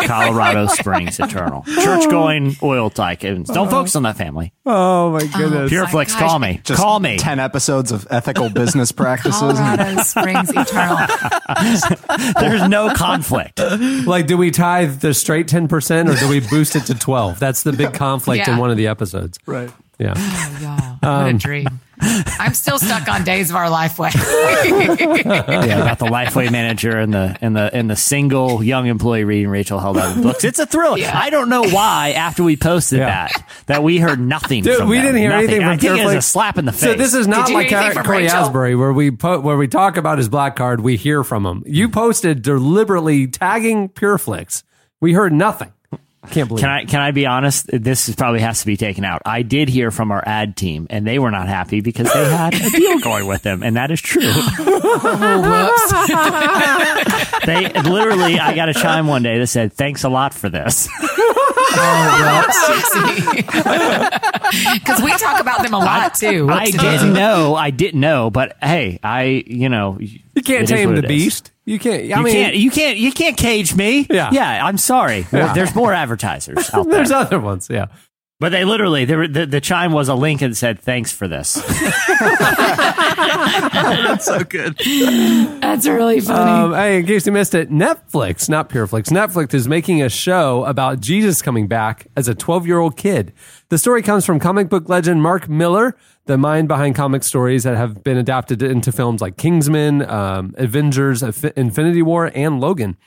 Colorado Springs Eternal. Church going oil tycoons. Don't focus on that family. Oh my oh, goodness. Pure Flix, gosh. call me. Just call me. 10 episodes of ethical business practices. Colorado Springs Eternal. There's no conflict. Like, do we tithe the straight ten percent, or do we boost it to twelve? That's the big conflict in one of the episodes. Right. Yeah. Oh, y'all. What a um, dream. I'm still stuck on Days of Our Lifeway. Yeah, about the Lifeway manager and the and the and the single young employee reading Rachel Held Evans books. It's a thrill. Yeah. I don't know why after we posted Yeah. that that we heard nothing. Dude, from we them. didn't hear Nothing. anything from I think it was a slap in the face. So this is not Did you like hear Cory Rachel? Asbury, where we po- where we talk about his black card. We hear from him. You posted deliberately tagging Pure Flix. We heard nothing. Can't believe. Can it. I can I be honest? This is probably has to be taken out. I did hear from our ad team, and they were not happy because they had a deal going with them, and that is true. they literally, I got a chime one day that said, "Thanks a lot for this." Because we talk about them a lot too. I didn't know. I didn't know, but hey, I you know You can't tame the it is. beast. You can't. I You mean, can't. You can't. You can't cage me. Yeah. Yeah. I'm sorry. Well, There's more advertisers out there. there's other ones. Yeah. But they literally, they were, the, the chime was a link and said, "Thanks for this." That's so good. That's really funny. Um, hey, in case you missed it, Netflix, not Pure Flix, Netflix is making a show about Jesus coming back as a 12 year old kid. The story comes from comic book legend Mark Millar, the mind behind comic stories that have been adapted into films like Kingsman, um, Avengers, Infi- Infinity War, and Logan.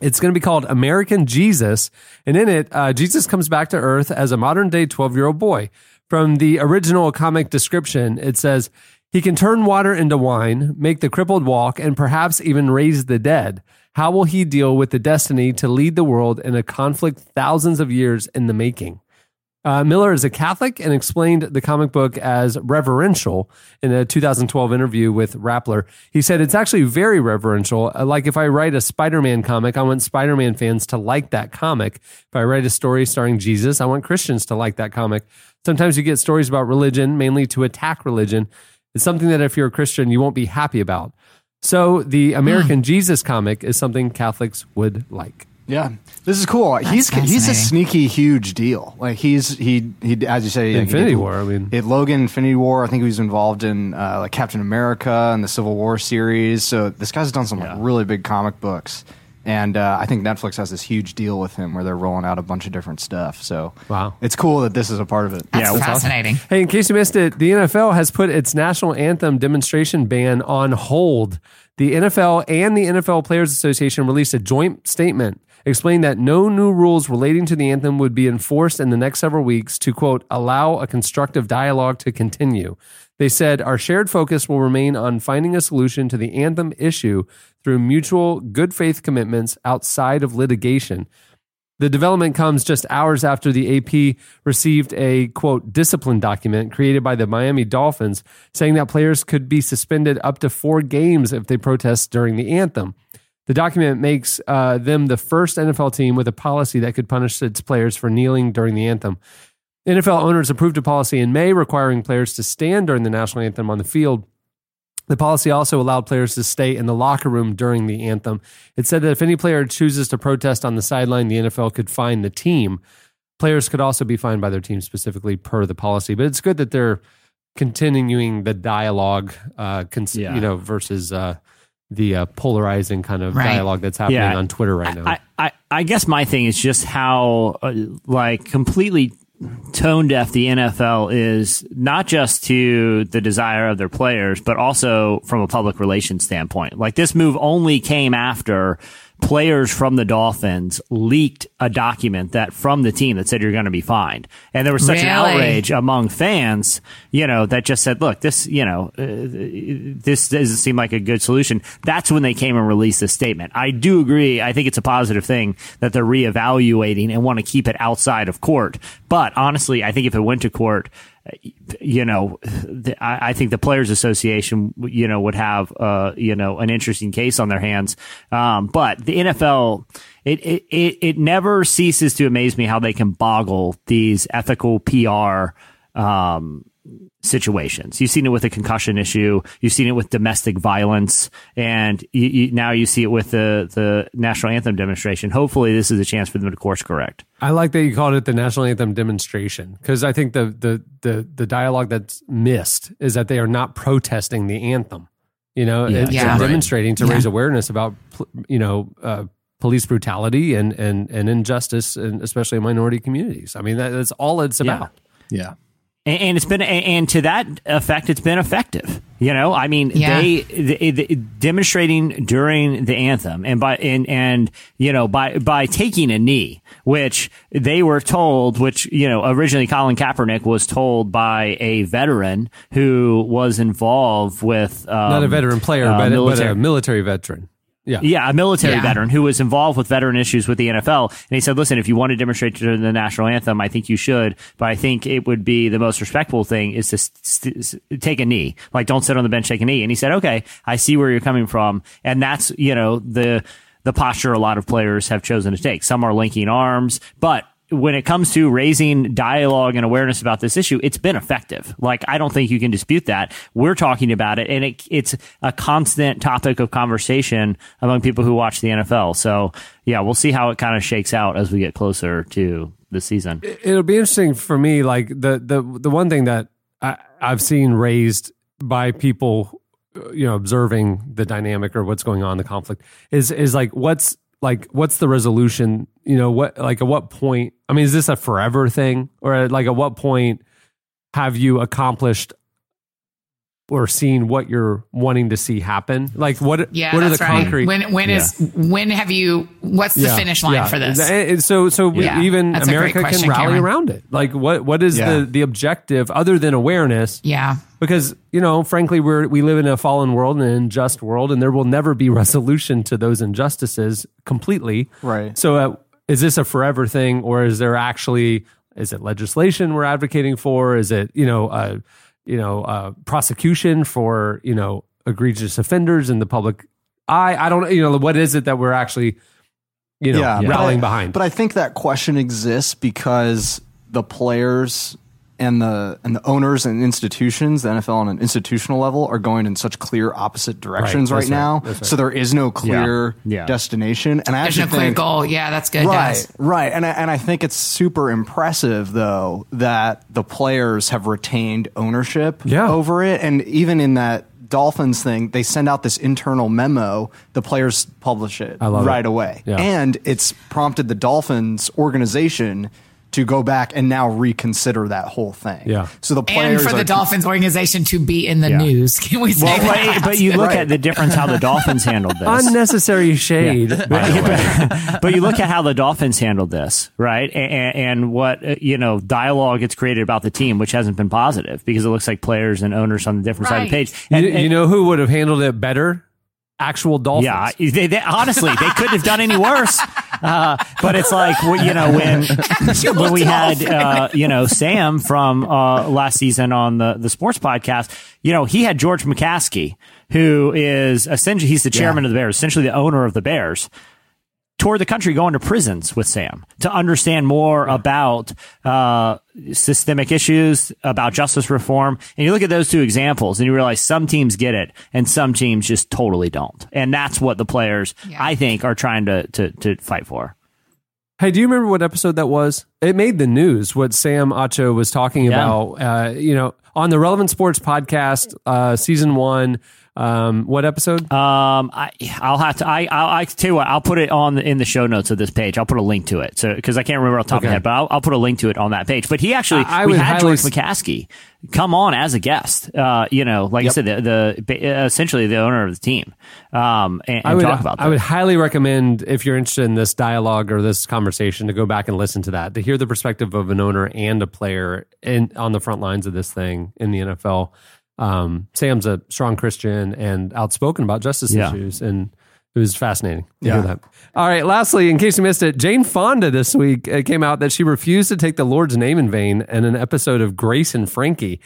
It's going to be called American Jesus. And in it, uh, Jesus comes back to Earth as a modern day 12 year old boy. From the original comic description, it says, he can turn water into wine, make the crippled walk, and perhaps even raise the dead. How will he deal with the destiny to lead the world in a conflict thousands of years in the making? Uh, Millar is a Catholic and explained the comic book as reverential in a 2012 interview with Rappler. He said it's actually very reverential. Uh, Like if I write a Spider Man comic, I want Spider Man fans to like that comic. If I write a story starring Jesus, I want Christians to like that comic. Sometimes you get stories about religion, mainly to attack religion. It's something that if you're a Christian, you won't be happy about. So the American Jesus comic is something Catholics would like. Yeah, this is cool. he's he's a sneaky huge deal. Like he's he he as you say, like, Infinity did- War, I mean. he had Logan, Infinity War. I think he was involved in uh, like Captain America and the Civil War series. So this guy's done some like, really big comic books, and uh, I think Netflix has this huge deal with him where they're rolling out a bunch of different stuff. So Wow. it's cool that this is a part of it. That's Yeah, fascinating. Hey, in case you missed it, the NFL has put its national anthem demonstration ban on hold. The NFL and the NFL Players Association released a joint statement explaining that no new rules relating to the anthem would be enforced in the next several weeks to, quote, allow a constructive dialogue to continue. They said, Our shared focus will remain on finding a solution to the anthem issue through mutual good faith commitments outside of litigation. The development comes just hours after the AP received a quote discipline document created by the Miami Dolphins saying that players could be suspended up to four games if they protest during the anthem. The document makes uh, them the first NFL team with a policy that could punish its players for kneeling during the anthem. NFL owners approved a policy in May requiring players to stand during the national anthem on the field. The policy also allowed players to stay in the locker room during the anthem. It said that if any player chooses to protest on the sideline, the NFL could fine the team. Players could also be fined by their team specifically per the policy. But it's good that they're continuing the dialogue, uh, cons- Yeah. you know, versus uh, the uh, polarizing kind of Right. dialogue that's happening Yeah. on Twitter right now. I, I, I guess my thing is just how uh, like completely tone deaf the NFL is not just to the desire of their players, but also from a public relations standpoint. Like this move only came after players from the Dolphins leaked a document that from the team that said you're going to be fined. And there was such an outrage among fans, you know, that just said, look, this, you know, uh, this doesn't seem like a good solution. That's when they came and released this statement. I do agree. I think it's a positive thing that they're reevaluating and want to keep it outside of court. But honestly, I think if it went to court, you know, the, I, I think the Players Association, you know, would have, uh, you know, an interesting case on their hands. Um, but the NFL, it, it, it, it never ceases to amaze me how they can boggle these ethical PR, um, situations. You've seen it with the concussion issue. You've seen it with domestic violence, and you, you, now you see it with the the national anthem demonstration. Hopefully, this is a chance for them to course correct. I like that you called it the national anthem demonstration because I think the, the the the dialogue that's missed is that they are not protesting the anthem. You know, it's Yeah. they're demonstrating to Yeah. raise awareness about you know uh, police brutality and and and injustice, and especially in minority communities. I mean, that, that's all it's Yeah. about. Yeah. And, and it's been, and, and to that effect, it's been effective. You know, I mean, Yeah. they, they, they demonstrating during the anthem and by and and you know by by taking a knee, which they were told, which you know originally Colin Kaepernick was told by a veteran who was involved with um, Not a veteran player, uh, but, but a military veteran. Yeah. yeah, a military Yeah. veteran who was involved with veteran issues with the NFL. And he said, listen, if you want to demonstrate during the national anthem, I think you should. But I think it would be the most respectful thing is to st- st- take a knee. Like, don't sit on the bench, take a knee. And he said, okay, I see where you're coming from. And that's, you know, the, the posture a lot of players have chosen to take. Some are linking arms, but when it comes to raising dialogue and awareness about this issue, it's been effective. Like, I don't think you can dispute that. We're talking about it, and it, it's a constant topic of conversation among people who watch the NFL. So, yeah, we'll see how it kind of shakes out as we get closer to the season. it'll be interesting for me. Like the the the one thing that I, I've seen raised by people, you know, observing the dynamic or what's going on, the conflict is is like what's like what's the resolution? You know, what like at what point? I mean, is this a forever thing, or like at what point have you accomplished? Or seeing what you're wanting to see happen, like what? Yeah, what are that's the right. concrete? When when is when have you? What's the Yeah, finish line yeah. for this? And So, so we- Yeah, even that's a great America can rally Cameron. around it. Like, what what is Yeah. the the objective other than awareness? Yeah, Because you know, frankly, we're we live in a fallen world and an unjust world, and there will never be resolution to those injustices completely. Right. So, uh, is this a forever thing, or is there actually is it legislation we're advocating for? Is it you know uh, you know uh, prosecution for you know egregious offenders in the public eye? I don't you know what is it that we're actually you know but rallying I- behind? But I think that question exists because the players and the and the owners and institutions, the NFL on an institutional level, are going in such clear opposite directions Right, right, now. right. So there is no clear Yeah. destination. And I There's no actually clear think, goal. Yeah, that's good, Right, guys. right, and I, and I think it's super impressive though that the players have retained ownership Yeah. over it, and even in that Dolphins thing, they send out this internal memo. The players publish it right it. away, Yeah. and it's prompted the Dolphins organization to go back and now reconsider that whole thing. Yeah. So the players And for the are Dolphins organization to be in the Yeah. news. Can we say Well, that? but, but you look Right. at the difference how the Dolphins handled this. Unnecessary shade. by the but, but you look at how the Dolphins handled this, right? And, and what uh, you know dialogue gets created about the team, which hasn't been positive because it looks like players and owners on the different side of the page. And, you, you know who would have handled it better? Actual Dolphins. yeah, they, they, honestly, they couldn't have done any worse. Uh, but it's like you know when when we had uh, you know Sam from uh, last season on the the sports podcast. You know he had George McCaskey, who is essentially he's the chairman of the Bears, essentially the owner of the Bears. Toured the country going to prisons with Sam to understand more about uh, systemic issues, about justice reform. And you look at those two examples and you realize some teams get it and some teams just totally don't. And that's what the players, Yeah. I think, are trying to, to, to fight for. Hey, do you remember what episode that was? It made the news. What Sam Acho was talking Yeah. about. Uh, you know, on the Relevant Sports podcast, uh, season one. Um, what episode? Um, I, I'll have to. I, I'll, I tell you what. I'll put it on in the show notes of this page. I'll put a link to it. So because I can't remember off the top of my head, but I'll, I'll put a link to it on that page. But he actually, I- I we had highly George s- McCaskey come on as a guest. Uh, you know, like I said, the, the essentially the owner of the team. Um, and, and I would, talk about that. I would highly recommend if you're interested in this dialogue or this conversation to go back and listen to that to hear the perspective of an owner and a player in on the front lines of this thing in the NFL. Um, Sam's a strong Christian and outspoken about justice Yeah. issues, and it was fascinating to Yeah. hear that. All right, lastly, in case you missed it, Jane Fonda this week it came out that she refused to take the Lord's name in vain in an episode of Grace and Frankie.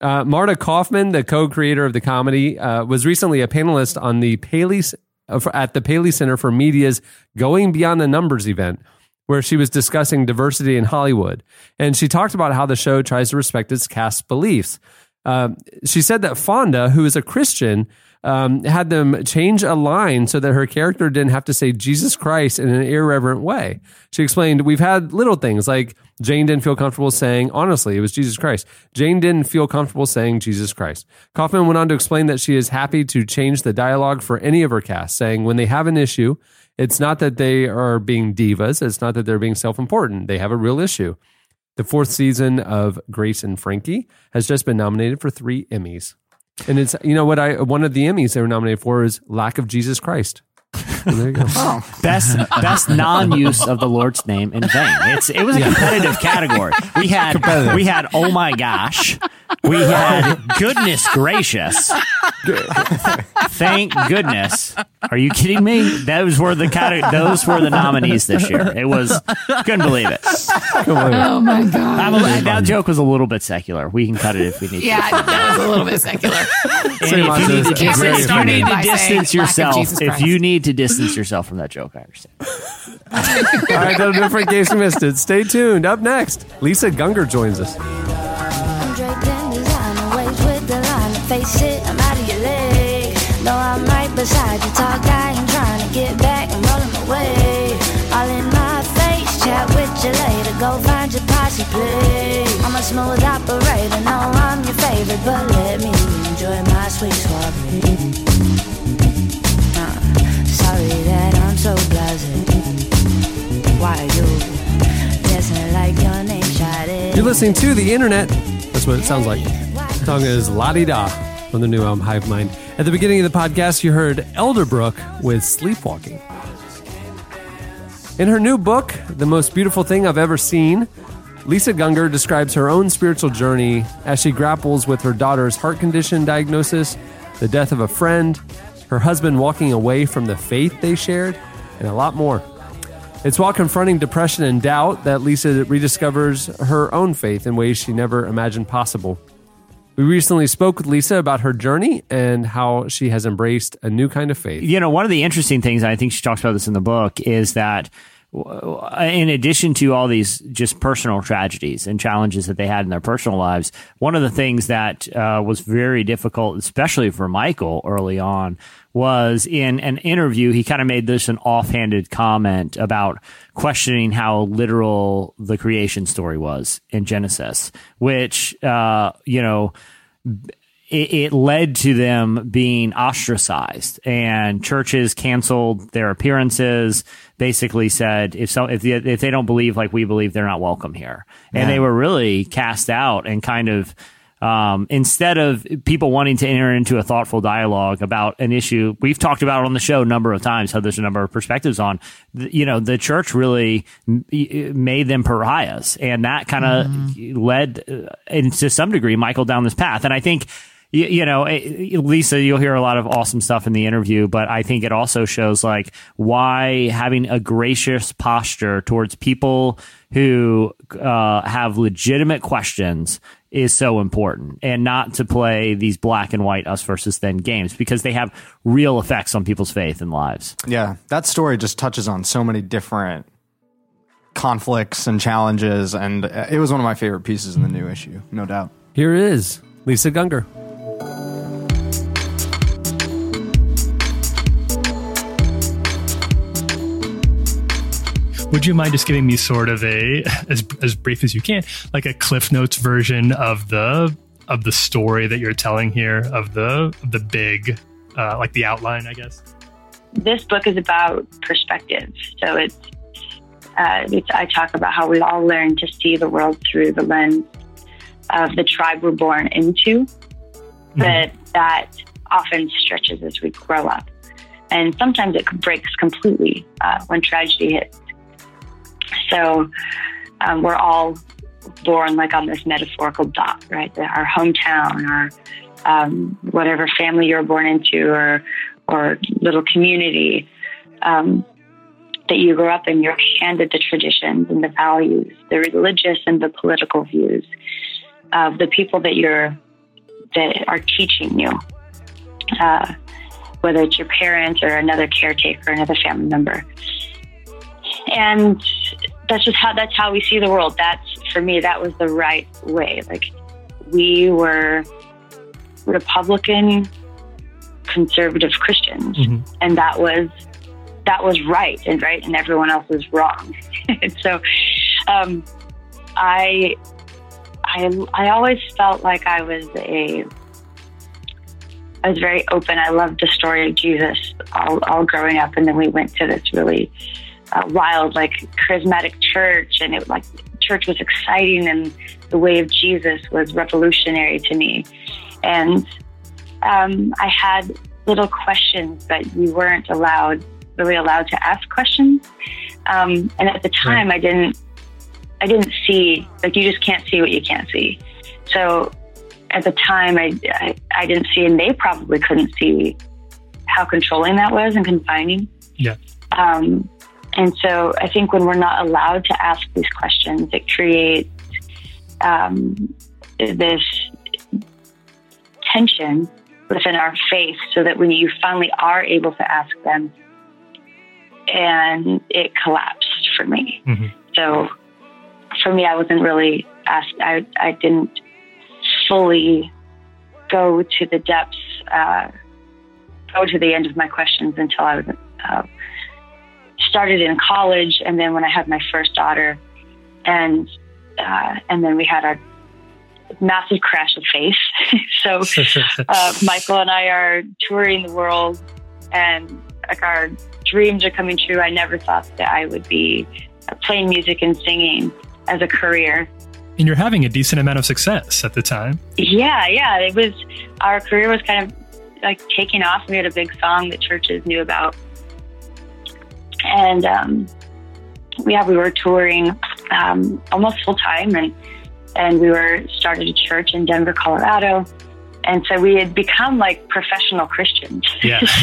Uh, Marta Kauffman, the co-creator of the comedy, uh, was recently a panelist on the Paley uh, at the Paley Center for Media's "Going Beyond the Numbers" event, where she was discussing diversity in Hollywood, and she talked about how the show tries to respect its cast's beliefs. Um, she said that Fonda, who is a Christian, um, had them change a line so that her character didn't have to say Jesus Christ in an irreverent way. She explained, We've had little things like Jane didn't feel comfortable saying, honestly, it was Jesus Christ. Jane didn't feel comfortable saying Jesus Christ. Kauffman went on to explain that she is happy to change the dialogue for any of her cast, saying, When they have an issue, it's not that they are being divas, it's not that they're being self important. They have a real issue. The fourth season of Grace and Frankie has just been nominated for three Emmys. And it's, you know what, I one of the Emmys they were nominated for is Lack of Jesus Christ. So there you go. Oh. best best non-use of the Lord's name in vain. It's it was a competitive category. We had we had oh my gosh. We had goodness gracious. Thank goodness. Are you kidding me? Those were the cate- those were the nominees this year. It was couldn't believe it. oh my god. A, that joke was a little bit secular. We can cut it if we need to. Yeah, that was a little bit secular. If you need to, It's dis- if you need to distance yourself, if you need to distance yourself from that joke, I understand. All right, that'll do it for in case you missed it. Stay tuned. Up next, Lisa Gungor joins us. I'm draped in designer waves with the line to face it. I'm out of your league. No, I'm right beside you. Tall guy, I'm trying to get back. I'm rolling my way. All in my face. Chat with you later. Go find your posse, please. I'm a smooth operator. No, I'm your favorite, but let me enjoy my sweet soiree. Sorry that I'm so blasé. Why you dancing like your name shot You're listening to the internet. That's what it sounds like. The song is La Di Da from the new album Hive Mind. At the beginning of the podcast, you heard Elderbrook with Sleepwalking. In her new book, The Most Beautiful Thing I've Ever Seen, Lisa Gungor describes her own spiritual journey as she grapples with her daughter's heart condition diagnosis, the death of a friend, her husband walking away from the faith they shared, and a lot more. It's while confronting depression and doubt that Lisa rediscovers her own faith in ways she never imagined possible. We recently spoke with Lisa about her journey and how she has embraced a new kind of faith. you know, one of the interesting things, I think she talks about this in the book, is that in addition to all these just personal tragedies and challenges that they had in their personal lives, one of the things that uh, was very difficult, especially for Michael early on, was in an interview. He kind of made this an offhanded comment about questioning how literal the creation story was in Genesis, which, uh, you know, it, it, led to them being ostracized and churches canceled their appearances basically said if so if, the, if they don't believe like we believe they're not welcome here and they were really cast out and kind of um, instead of people wanting to enter into a thoughtful dialogue about an issue we've talked about on the show a number of times how there's a number of perspectives on you know the church really made them pariahs and that kind of mm-hmm. led uh, and to some degree michael down this path and i think you, you, know, eh, Lisa, you'll hear a lot of awesome stuff in the interview, but I think it also shows like why having a gracious posture towards people who uh, have legitimate questions is so important and not to play these black and white us versus them games because they have real effects on people's faith and lives. Yeah, that story just touches on so many different conflicts and challenges, and uh, it was one of my favorite pieces in the new issue, no doubt. Here it is, Lisa Gungor. Would you mind just giving me sort of a as as brief as you can, like a Cliff Notes version of the of the story that you're telling here of the of the big uh, like the outline, I guess. This book is about perspective, so it's, uh, it's I talk about how we all learn to see the world through the lens of the tribe we're born into, mm-hmm. but that often stretches as we grow up. And sometimes it breaks completely uh, when tragedy hits. So um, we're all born like on this metaphorical dot, right? Our hometown, our um, whatever family you're born into, or or little community um, that you grew up in. You're handed the traditions and the values, the religious and the political views of the people that you're that are teaching you. Uh, whether it's your parents or another caretaker, another family member. And that's just how that's how we see the world. That's for me, that was the right way. Like we were Republican conservative Christians, mm-hmm. and that was that was right and right, and everyone else was wrong. and so, um, I, I, I always felt like I was a, I was very open. I loved the story of Jesus all, all growing up, and then we went to this really uh, wild, like charismatic church, and it like church was exciting, and the way of Jesus was revolutionary to me. And um, I had little questions, but you weren't allowed really allowed to ask questions. Um, and at the time, right. I didn't I didn't see like you just can't see what you can't see. So at the time, I, I, I didn't see, and they probably couldn't see how controlling that was and confining. Yeah. Um, and so I think when we're not allowed to ask these questions, it creates um, this tension within our faith so that when you finally are able to ask them, and it collapsed for me. Mm-hmm. So for me, I wasn't really asked, I, I didn't fully go to the depths, uh, go to the end of my questions until I was uh, started in college, and then when I had my first daughter, and uh, and then we had our massive crash of faith. so uh, Michael and I are touring the world, and like our dreams are coming true. I never thought that I would be playing music and singing as a career. And you're having a decent amount of success at the time. Yeah, yeah. It was our career was kind of like taking off. We had a big song that churches knew about and um, yeah, we were touring um, almost full time, and and we were started a church in Denver, Colorado. And so we had become like professional Christians. Yeah.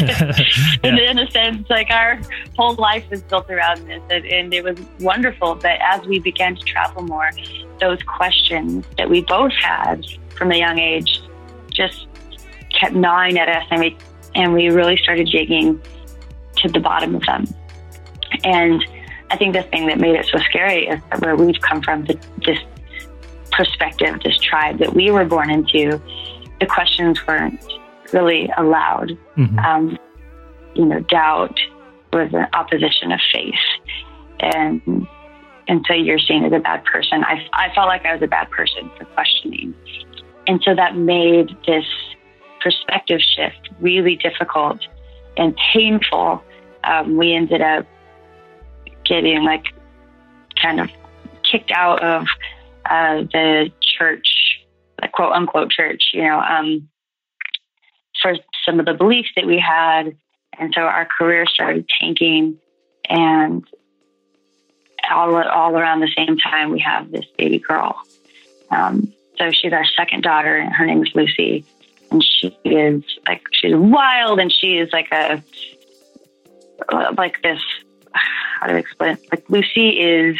in, yeah. in a sense, like our whole life was built around this. And, and it was wonderful. But as we began to travel more, those questions that we both had from a young age just kept gnawing at us. And we, and we really started digging to the bottom of them. And I think the thing that made it so scary is that where we've come from, the, this perspective, this tribe that we were born into, the questions weren't really allowed. Mhm. Um, you know, doubt was an opposition of faith, and and so you're seen as a bad person. I I felt like I was a bad person for questioning, and so that made this perspective shift really difficult and painful. Um, we ended up getting like kind of kicked out of uh, the church, the quote unquote church, you know, um, for some of the beliefs that we had. And so our career started tanking. And all, all around the same time, we have this baby girl. Um, so she's our second daughter, and her name is Lucy. And she is like, she's wild, and she is like a, like this, how do I explain? it? Like Lucy is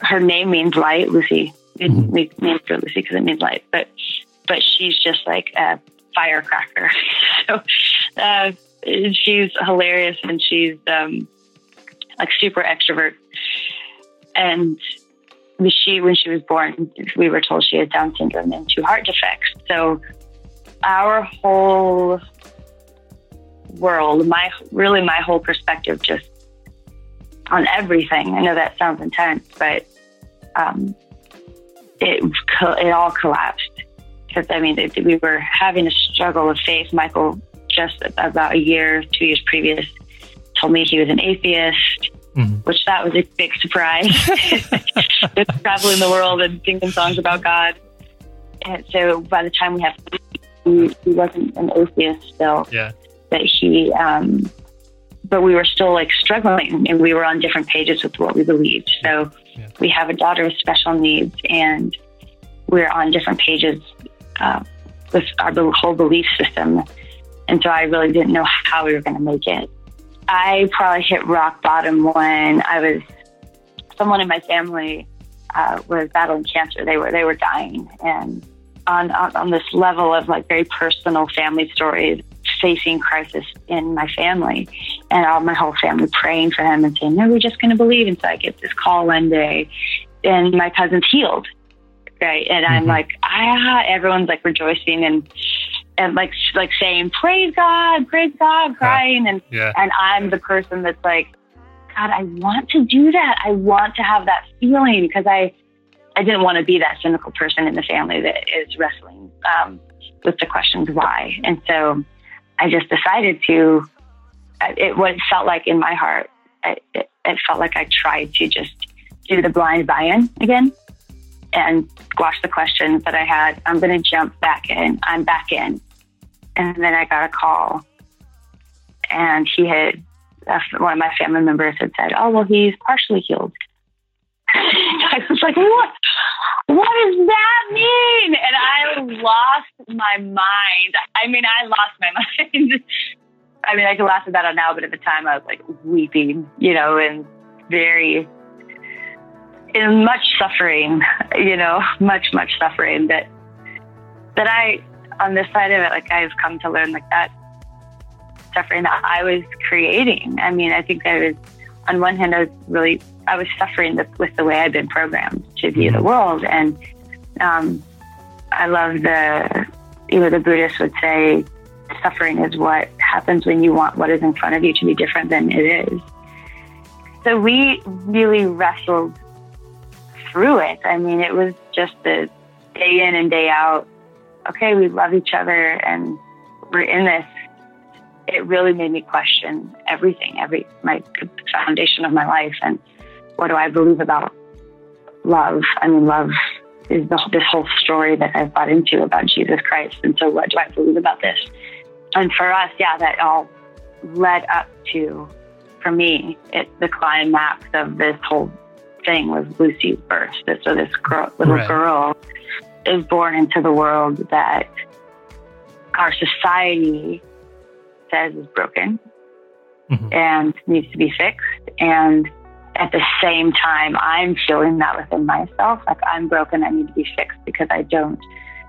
her name means light. Lucy, we we named her Lucy because it means light. But but she's just like a firecracker. so uh, she's hilarious and she's um, like super extrovert. And she, when she was born, we were told she had Down syndrome and two heart defects. So our whole world, my really my whole perspective, just on everything. I know that sounds intense, but um, it co- it all collapsed because I mean it, we were having a struggle of faith. Michael just about a year, two years previous, told me he was an atheist, which that was a big surprise. Just traveling the world and singing songs about God, and so by the time we had, he, he wasn't an atheist still Yeah. that he um but we were still like struggling and we were on different pages with what we believed. So we have a daughter with special needs and we're on different pages uh, with our whole belief system. And so i really didn't know how we were going to make it. I probably hit rock bottom when i was someone in my family uh, was battling cancer. They were they were dying. And on, on on this level of like very personal family stories facing crisis in my family and all my whole family praying for him and saying no we're just going to believe and so i get this call one day. And my cousin's healed right? And i'm like ah everyone's like rejoicing and and like like saying praise god praise god crying. And Yeah. and i'm the person that's like god i want to do that. I want to have that feeling because i I didn't want to be that cynical person in the family that is wrestling um, with the questions why. And so I just decided to, it felt like in my heart, it, it, felt like I tried to just do the blind buy in again and squash the questions that I had. I'm going to jump back in. I'm back in. And then I got a call and he had, one of my family members had said, Oh, well, he's partially healed. I was like, what? What does that mean? And I lost my mind. I mean, I lost my mind. I mean, I can laugh about it now, but at the time I was like weeping, you know, and very, in much suffering, you know, much, much suffering that, that I, on this side of it, like I've come to learn like that suffering that I was creating. I mean, I think I was, on one hand, I was really, I was suffering with, with the way I'd been programmed to view the world. And um, I love the, you know, the Buddhists would say suffering is what happens when you want what is in front of you to be different than it is. So we really wrestled through it. I mean, it was just the day in and day out. Okay, we love each other and we're in this it really made me question everything, every my foundation of my life, and what do I believe about love? I mean, love is the, this whole story that I've bought into about Jesus Christ, and so what do I believe about this? And for us, yeah, that all led up to, for me, it the climax of this whole thing was Lucy's birth. So this girl, little Right. girl is born into the world that our society says is broken mm-hmm. and needs to be fixed. And at the same time, I'm feeling that within myself. Like I'm broken, I need to be fixed because I don't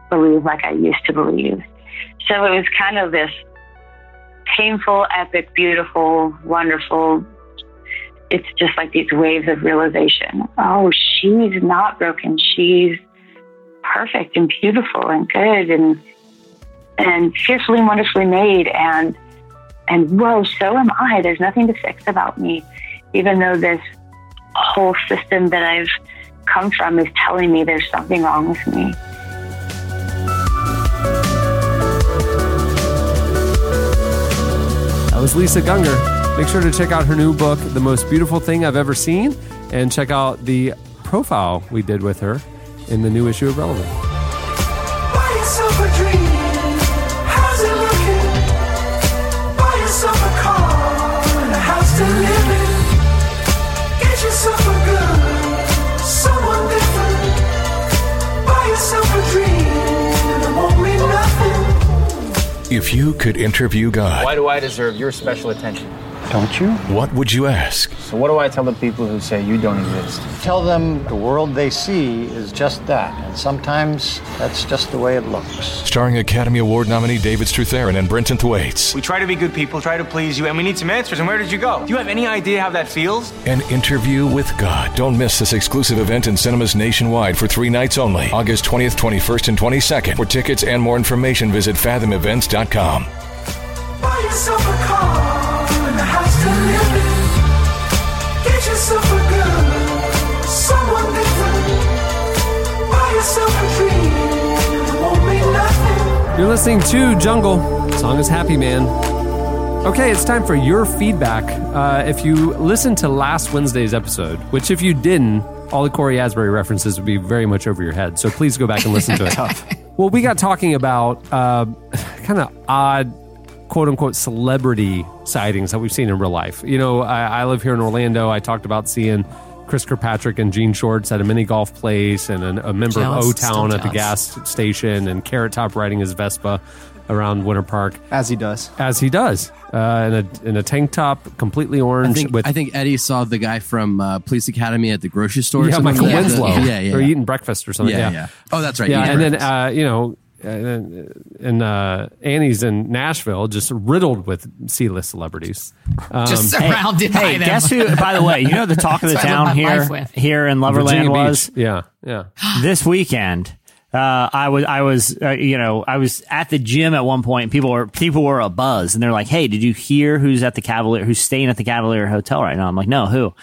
believe like I used to believe. So it was kind of this painful, epic, beautiful, wonderful it's just like these waves of realization. Oh, she's not broken. She's perfect and beautiful and good and and fearfully and wonderfully made and and whoa, so am I. There's nothing to fix about me, even though this whole system that I've come from is telling me there's something wrong with me. That was Lisa Gungor. Make sure to check out her new book, The Most Beautiful Thing I've Ever Seen, and check out the profile we did with her in the new issue of Relevant. If you could interview God, Why do I deserve your special attention? Don't you? what would you ask? So what do I tell the people who say you don't exist? Tell them the world they see is just that, and sometimes that's just the way it looks. Starring Academy Award nominee David Strathairn and Brenton Thwaites. We try to be good people, try to please you, and we need some answers. And where did you go? Do you have any idea how that feels? An interview with God. Don't miss this exclusive event in cinemas nationwide for three nights only. August 20th, 21st, and 22nd. For tickets and more information, visit fathomevents.com. Buy yourself a car You're listening to Jungle. The song is Happy Man. Okay, it's time for your feedback. Uh, if you listened to last Wednesday's episode, which if you didn't, all the Cory Asbury references would be very much over your head. So please go back and listen to it. well, we got talking about uh, kind of odd, quote unquote, celebrity sightings that we've seen in real life. You know, I, I live here in Orlando. I talked about seeing Chris Kirkpatrick and jean shorts at a mini golf place and a, a member Jealous. of O Town at the gas station and Carrot Top riding his Vespa around Winter Park. As he does. As he does. Uh, in, a, in a tank top, completely I orange. think, with I think Eddie saw the guy from uh, Police Academy at the grocery store. yeah, something Michael like that. Winslow. Yeah, yeah. Or eating breakfast or something. Yeah, Yeah, yeah. Oh, that's right, Yeah, eating and then uh, you know, and, and uh, Annie's in Nashville, just riddled with C-list celebrities. Um, Just surrounded by hey, them. guess who? By the way, you know the talk of the That's what I live town here here in Loverland Virginia was Beach. Yeah, yeah. this weekend. Uh, I was, I was, uh, you know, I was at the gym at one point. And people were, people were a buzz, and they're like, "Hey, did you hear who's at the Cavalier? Who's staying at the Cavalier Hotel right now?" I'm like, "No, who?"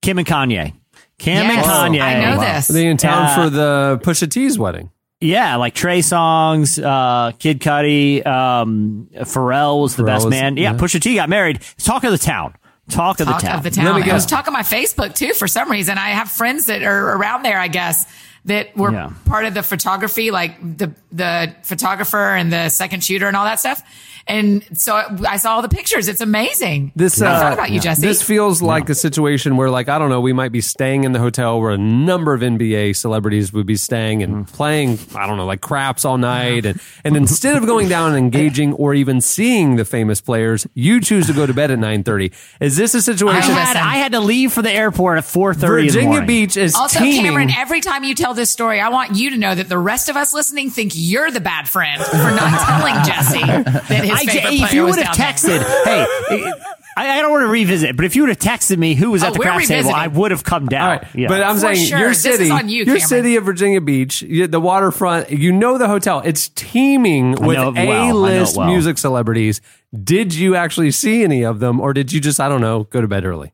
Kim and Kanye. Kim and Yes, Kanye. I know this. Are they in town Uh, for the Pusha T's wedding? Yeah, like Trey Songz, uh, Kid Cudi, um, Pharrell was the Pharrell best was- man. Yeah, yeah. Pusha T got married. Talk of the town. Talk of Talk the town. of the town. Let me I go- was talking my Facebook too for some reason. I have friends that are around there, I guess, that were Yeah. part of the photography, like the the photographer and the second shooter and all that stuff. And so I saw all the pictures. It's amazing. This I uh, thought about you, Jesse. This feels like a situation where, like, I don't know, we might be staying in the hotel where a number of NBA celebrities would be staying and Mm-hmm. playing, I don't know, like craps all night, and and instead of going down and engaging or even seeing the famous players, you choose to go to bed at nine thirty. Is this a situation? had, I had to leave for the airport at 4.30 in the Virginia morning. Beach is also, teeming. Cameron, every time you tell this story, I want you to know that the rest of us listening think you're the bad friend for not telling Jesse that his I, favorite if you would have texted, hey, I, I don't want to revisit, but if you would have texted me who was Oh, at the we're table. I would have come down. All right, Yeah. but I'm For saying sure. your This is city, on you, your Cameron. city of Virginia Beach, the waterfront. You know the hotel; it's teeming with it well. I know it A-list well. music celebrities. Did you actually see any of them, or did you just, I don't know, go to bed early?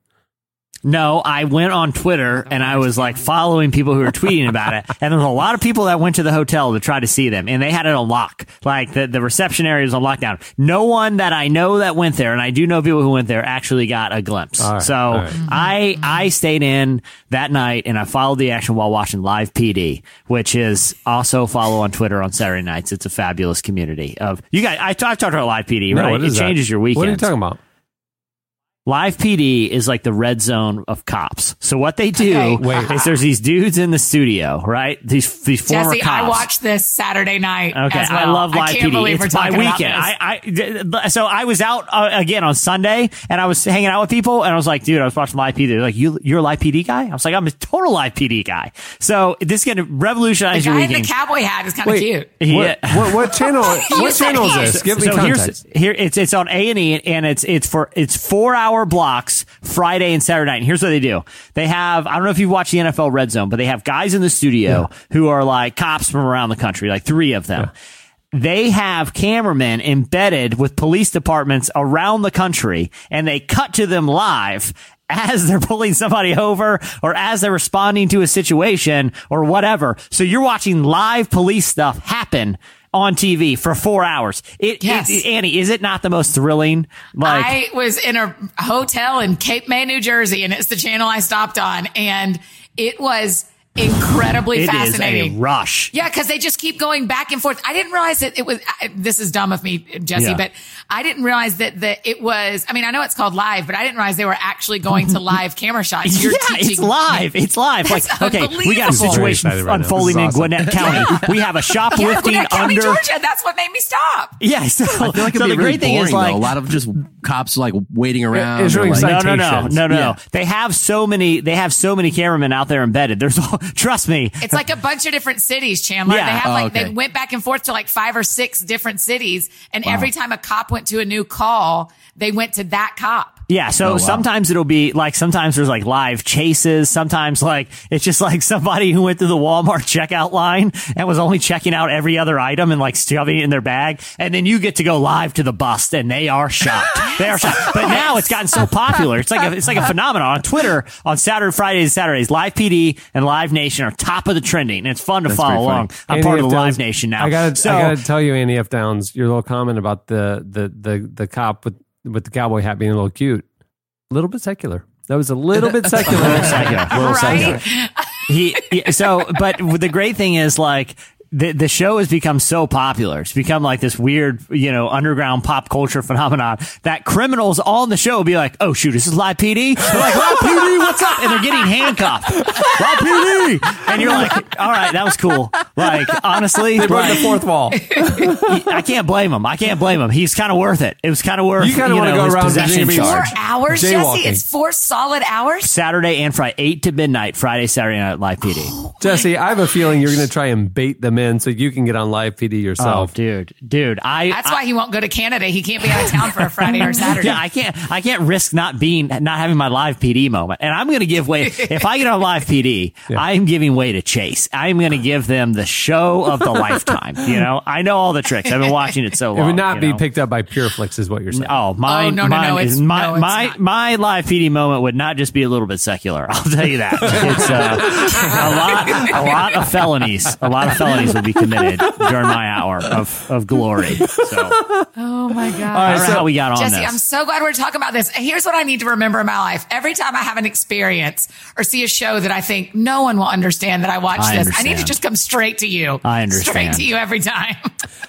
No, I went on Twitter and I was like following people who were tweeting about it. And there was a lot of people that went to the hotel to try to see them and they had it on lock. Like the, the reception area was on lockdown. No one that I know that went there, and I do know people who went there, actually got a glimpse. Right, so right. I, I stayed in that night and I followed the action while watching Live PD, which is also follow on Twitter on Saturday nights. It's a fabulous community of you guys. I've talked about Live PD, right? It that? changes your weekend. What are you talking about? Live PD is like the red zone of cops. So what they do Okay. Wait. is there's these dudes in the studio, right? These these former Jesse, cops. I watched this Saturday night. Okay, as well. I love live I can't PD. believe It's we're my talking weekend. About this. I, I so I was out uh, again on Sunday, and I was hanging out with people, and I was like, dude, I was watching live PD. They're like, you you're a live PD guy? I was like, I'm a total live PD guy. So this is gonna revolutionize the your guy in the cowboy hat is kind of cute. What, what, what channel? What channel is this? Give me so context. here's here it's it's on A and E and it's it's for it's four hours hour blocks Friday and Saturday night. And here's what they do. They have, I don't know if you've watched the NFL Red Zone, but they have guys in the studio who are like cops from around the country, like three of them. They have cameramen embedded with police departments around the country and they cut to them live as they're pulling somebody over or as they're responding to a situation or whatever. So you're watching live police stuff happen on TV for four hours. It, Yes. it- Annie, is it not the most thrilling? Like, I was in a hotel in Cape May, New Jersey, and it's the channel I stopped on, and it was incredibly it is fascinating. a rush. Yeah, because they just keep going back and forth. I didn't realize that it was. I, this is dumb of me, Jesse, Yeah. but I didn't realize that that it was. I mean, I know it's called live, but I didn't realize they were actually going to live camera shots. You're yeah, teaching it's live. It's live. That's like, okay, we got a situation right unfolding This in awesome. Gwinnett County. We have a Yeah, shoplifting Gwinnett County, under. Georgia. That's what made me stop. Yeah, so, I feel like it'd so be the really great thing boring, is like though. a lot of just cops like waiting around. issuing or, like, no, no, no, no, no, Yeah. no. They have so many. They have so many cameramen out there embedded. There's, all, trust me. It's like a bunch of different cities, Chandler. Yeah. They have Oh, okay. they went back and forth to like five or six different cities, and every time a cop went to a new call, they went to that cop. Yeah, so oh, sometimes it'll be like sometimes there's like live chases. Sometimes like it's just like somebody who went through the Walmart checkout line and was only checking out every other item and like shoving it in their bag, and then you get to go live to the bust and they are shocked. they are shocked. But now it's gotten so popular. It's like a, it's like a phenomenon on Twitter on Saturday, Fridays, and Saturdays. Live PD and Live Nation are top of the trending, and it's fun to follow along. I'm Andy part of the Live Nation now. I gotta, so, I gotta tell you, Annie F. Downs, your little comment about the the the the cop with with the cowboy hat being a little cute, a little bit secular. That was a little bit secular. Right? he, he- so but the great thing is like the the show has become so popular. It's become like this weird, you know, underground pop culture phenomenon that criminals on the show will be like, "Oh shoot, this is Live PD." They're like, "Live PD, what's up?" And they're getting handcuffed. Live PD, and you're like, "All right, that was cool." Like honestly, they broke like, the fourth wall. I can't blame him. I can't blame him. He's kind of worth it. It was kind of worth. It. You kinda wanna go around possession Virginia Beach. Four charge. hours, Jaywalking. Jesse. It's four solid hours. Saturday and Friday, eight to midnight. Friday, Saturday night, Live PD. Jesse, I have a feeling you're going to try and bait them in so you can get on live PD yourself. Oh, dude, dude, I. That's I- why he won't go to Canada. He can't be out of town for a Friday or Saturday. Yeah, I can't. I can't risk not being, not having my live PD moment. And I'm going to give way. If I get on live PD, I'm giving way to Chase. I'm going to give them the show of the lifetime. You know, I know all the tricks. I've been watching it so long. it would not you be know? picked up by Pure Flix, is what you're saying. Oh, my, Oh, no, no, mine no, is it's- my no, it's my not. my live PD moment would not just be a little bit secular. I'll tell you that. It's uh, a lot a lot of felonies. A lot of felonies will be committed during my hour of, of glory. So Oh my god. I don't know how we got on Jesse, this. I'm so glad we're talking about this. Here's what I need to remember in my life. Every time I have an experience or see a show that I think no one will understand that I watch I this, I need to understand. just come straight to you. I understand. Straight to you every time.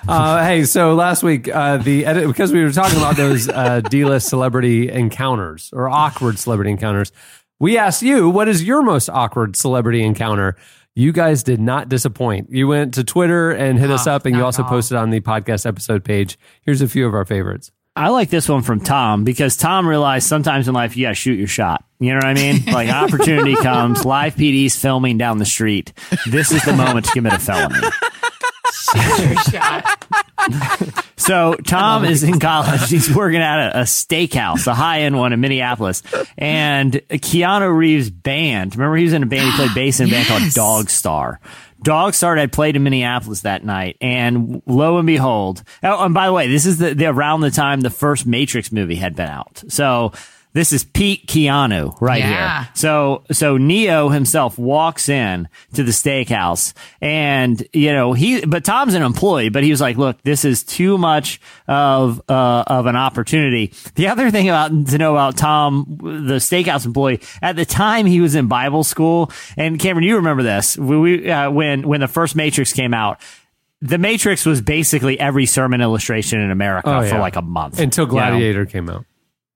Uh, hey, so last week uh, the edit because we were talking about those uh, D-list celebrity encounters or awkward celebrity encounters. We asked you, what is your most awkward celebrity encounter? You guys did not disappoint. You went to Twitter and hit us Oh, up, and you also posted on the podcast episode page. Here's a few of our favorites. I like this one from Tom because Tom realized sometimes in life you got to shoot your shot. You know what I mean? Like opportunity comes, live PD's filming down the street. This is the moment to commit a felony. So Tom is in college. He's working at a, a steakhouse, a high end one in Minneapolis, and Keanu Reeves' band. Remember, he was in a band. He played bass in a band called Dogstar. Dog Star had played in Minneapolis that night, and lo and behold, oh, and by the way, this is the, the around the time the first Matrix movie had been out. So this is Pete Keanu right Yeah. here. So so Neo himself walks in to the steakhouse and you know he but Tom's an employee but he was like look this is too much of uh, of an opportunity. The other thing about to know about Tom the steakhouse employee at the time he was in Bible school and Cameron you remember this we, we uh, when when the first Matrix came out the Matrix was basically every sermon illustration in America Oh, for like a month Until you know? Gladiator came out.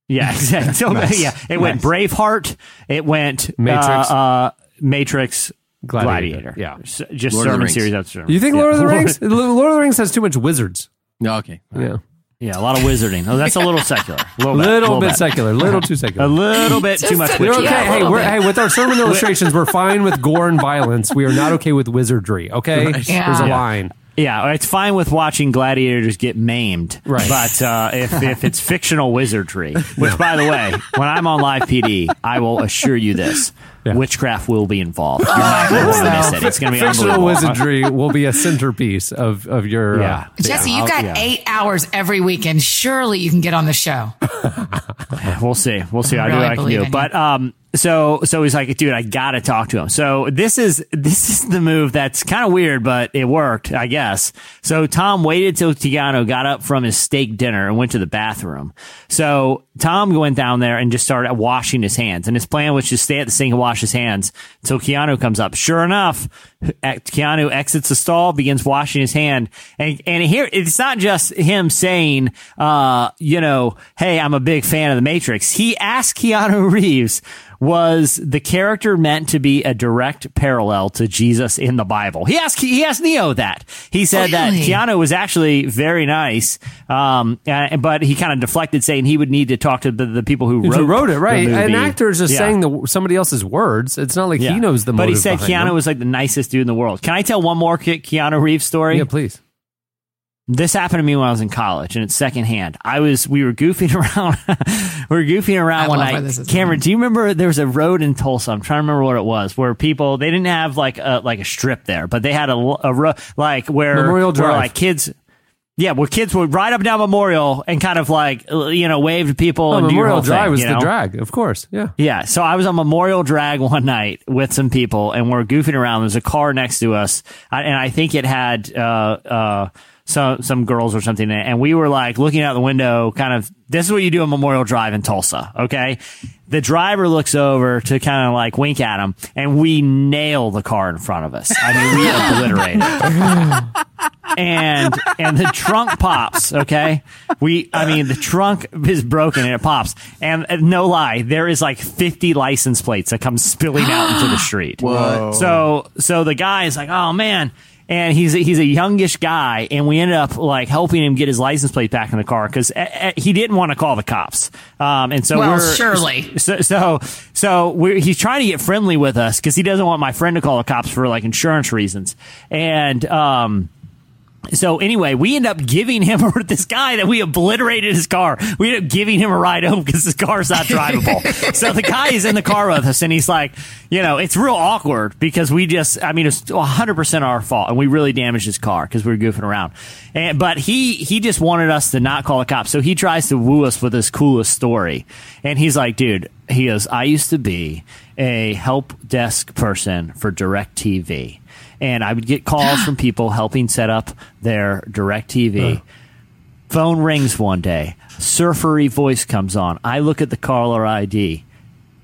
Yeah, exactly. So, Nice. Yeah, it went Braveheart. It went Matrix. uh, uh, Matrix, Gladiator. Gladiator. Yeah. S- just Lord sermon series after sermon. You think Yeah. Lord of the Rings? Lord of the Rings has too much wizards. No, okay. Yeah, Yeah, a lot of wizarding. Oh, that's a little secular. A little, little, bit, bit, secular, little too secular. A little bit too much. We're okay. Yeah, hey, we're, bit. hey, with our sermon illustrations, we're fine with gore and violence. We are not okay with wizardry. Okay, Yeah. there's a Yeah. line. Yeah, it's fine with watching gladiators get maimed. Right. But uh, if, if it's fictional wizardry, which, by the way, when I'm on live PD, I will assure you this witchcraft will be involved. You're not going to want to miss it. It's going to be Fictional wizardry will be a centerpiece of of your. Yeah. Uh, Jesse, you've got yeah. eight hours every weekend. Surely you can get on the show. We'll see. We'll see. I I'll do really what I can do. But um, so so he's like, dude, I gotta talk to him. So this is this is the move that's kind of weird, but it worked, I guess. So Tom waited till Keanu got up from his steak dinner and went to the bathroom. So Tom went down there and just started washing his hands, and his plan was to stay at the sink and wash his hands until Keanu comes up. Sure enough, Keanu exits the stall, begins washing his hand, and and here it's not just him saying, uh, you know, hey, I'm a big fan of the Matrix. He asked Keanu Reeves. Was the character meant to be a direct parallel to Jesus in the Bible? He asked he asked Neo that. He said that Keanu was actually very nice, um, uh, but he kind of deflected, saying he would need to talk to the, the people who who wrote, wrote it right? An actor is just Yeah. saying the somebody else's words. It's not like Yeah. he knows the. But he said Keanu them. was like the nicest dude in the world. Can I tell one more Ke- Keanu Reeves story? Yeah, please. This happened to me when I was in college, and it's secondhand. I was we were goofing around, we were goofing around I one night. Cameron, do you remember there was a road in Tulsa? I'm trying to remember what it was, where people they didn't have like a like a strip there, but they had a, a ro- like where Memorial where, like kids. Yeah, where kids would ride up down Memorial and kind of like you know wave to people Oh, and Memorial Drive thing, was you the drag, of course. Yeah. Yeah, so I was on Memorial Drag one night with some people, and we're goofing around. There's a car next to us, and I think it had uh, uh, some some girls or something, and we were like looking out the window, kind of. This is what you do on Memorial Drive in Tulsa, okay? The driver looks over to kind of like wink at him, and we nail the car in front of us. I mean, we obliterate it and and the trunk pops. Okay, we I mean the trunk is broken and it pops. And uh, no lie, there is like fifty license plates that come spilling out into the street. Whoa. So so the guy is like, oh man. And he's a, he's a youngish guy, and we ended up like helping him get his license plate back in the car because he didn't want to call the cops. Um, and so Well, we're surely. so so so we're, he's trying to get friendly with us because he doesn't want my friend to call the cops for like insurance reasons. And um, so anyway, we end up giving him this guy that we obliterated his car. We end up giving him a ride home because his car's not drivable. so the guy is in the car with us, and he's like, you know, it's real awkward because we just, I mean, it's 100 percent our fault, and we really damaged his car because we were goofing around. And but he he just wanted us to not call the cops, so he tries to woo us with his coolest story, and he's like, dude, he goes, I used to be a help desk person for DirecTV and I would get calls from people helping set up their direct TV. Phone rings one day. Surfery voice comes on. I look at the caller ID.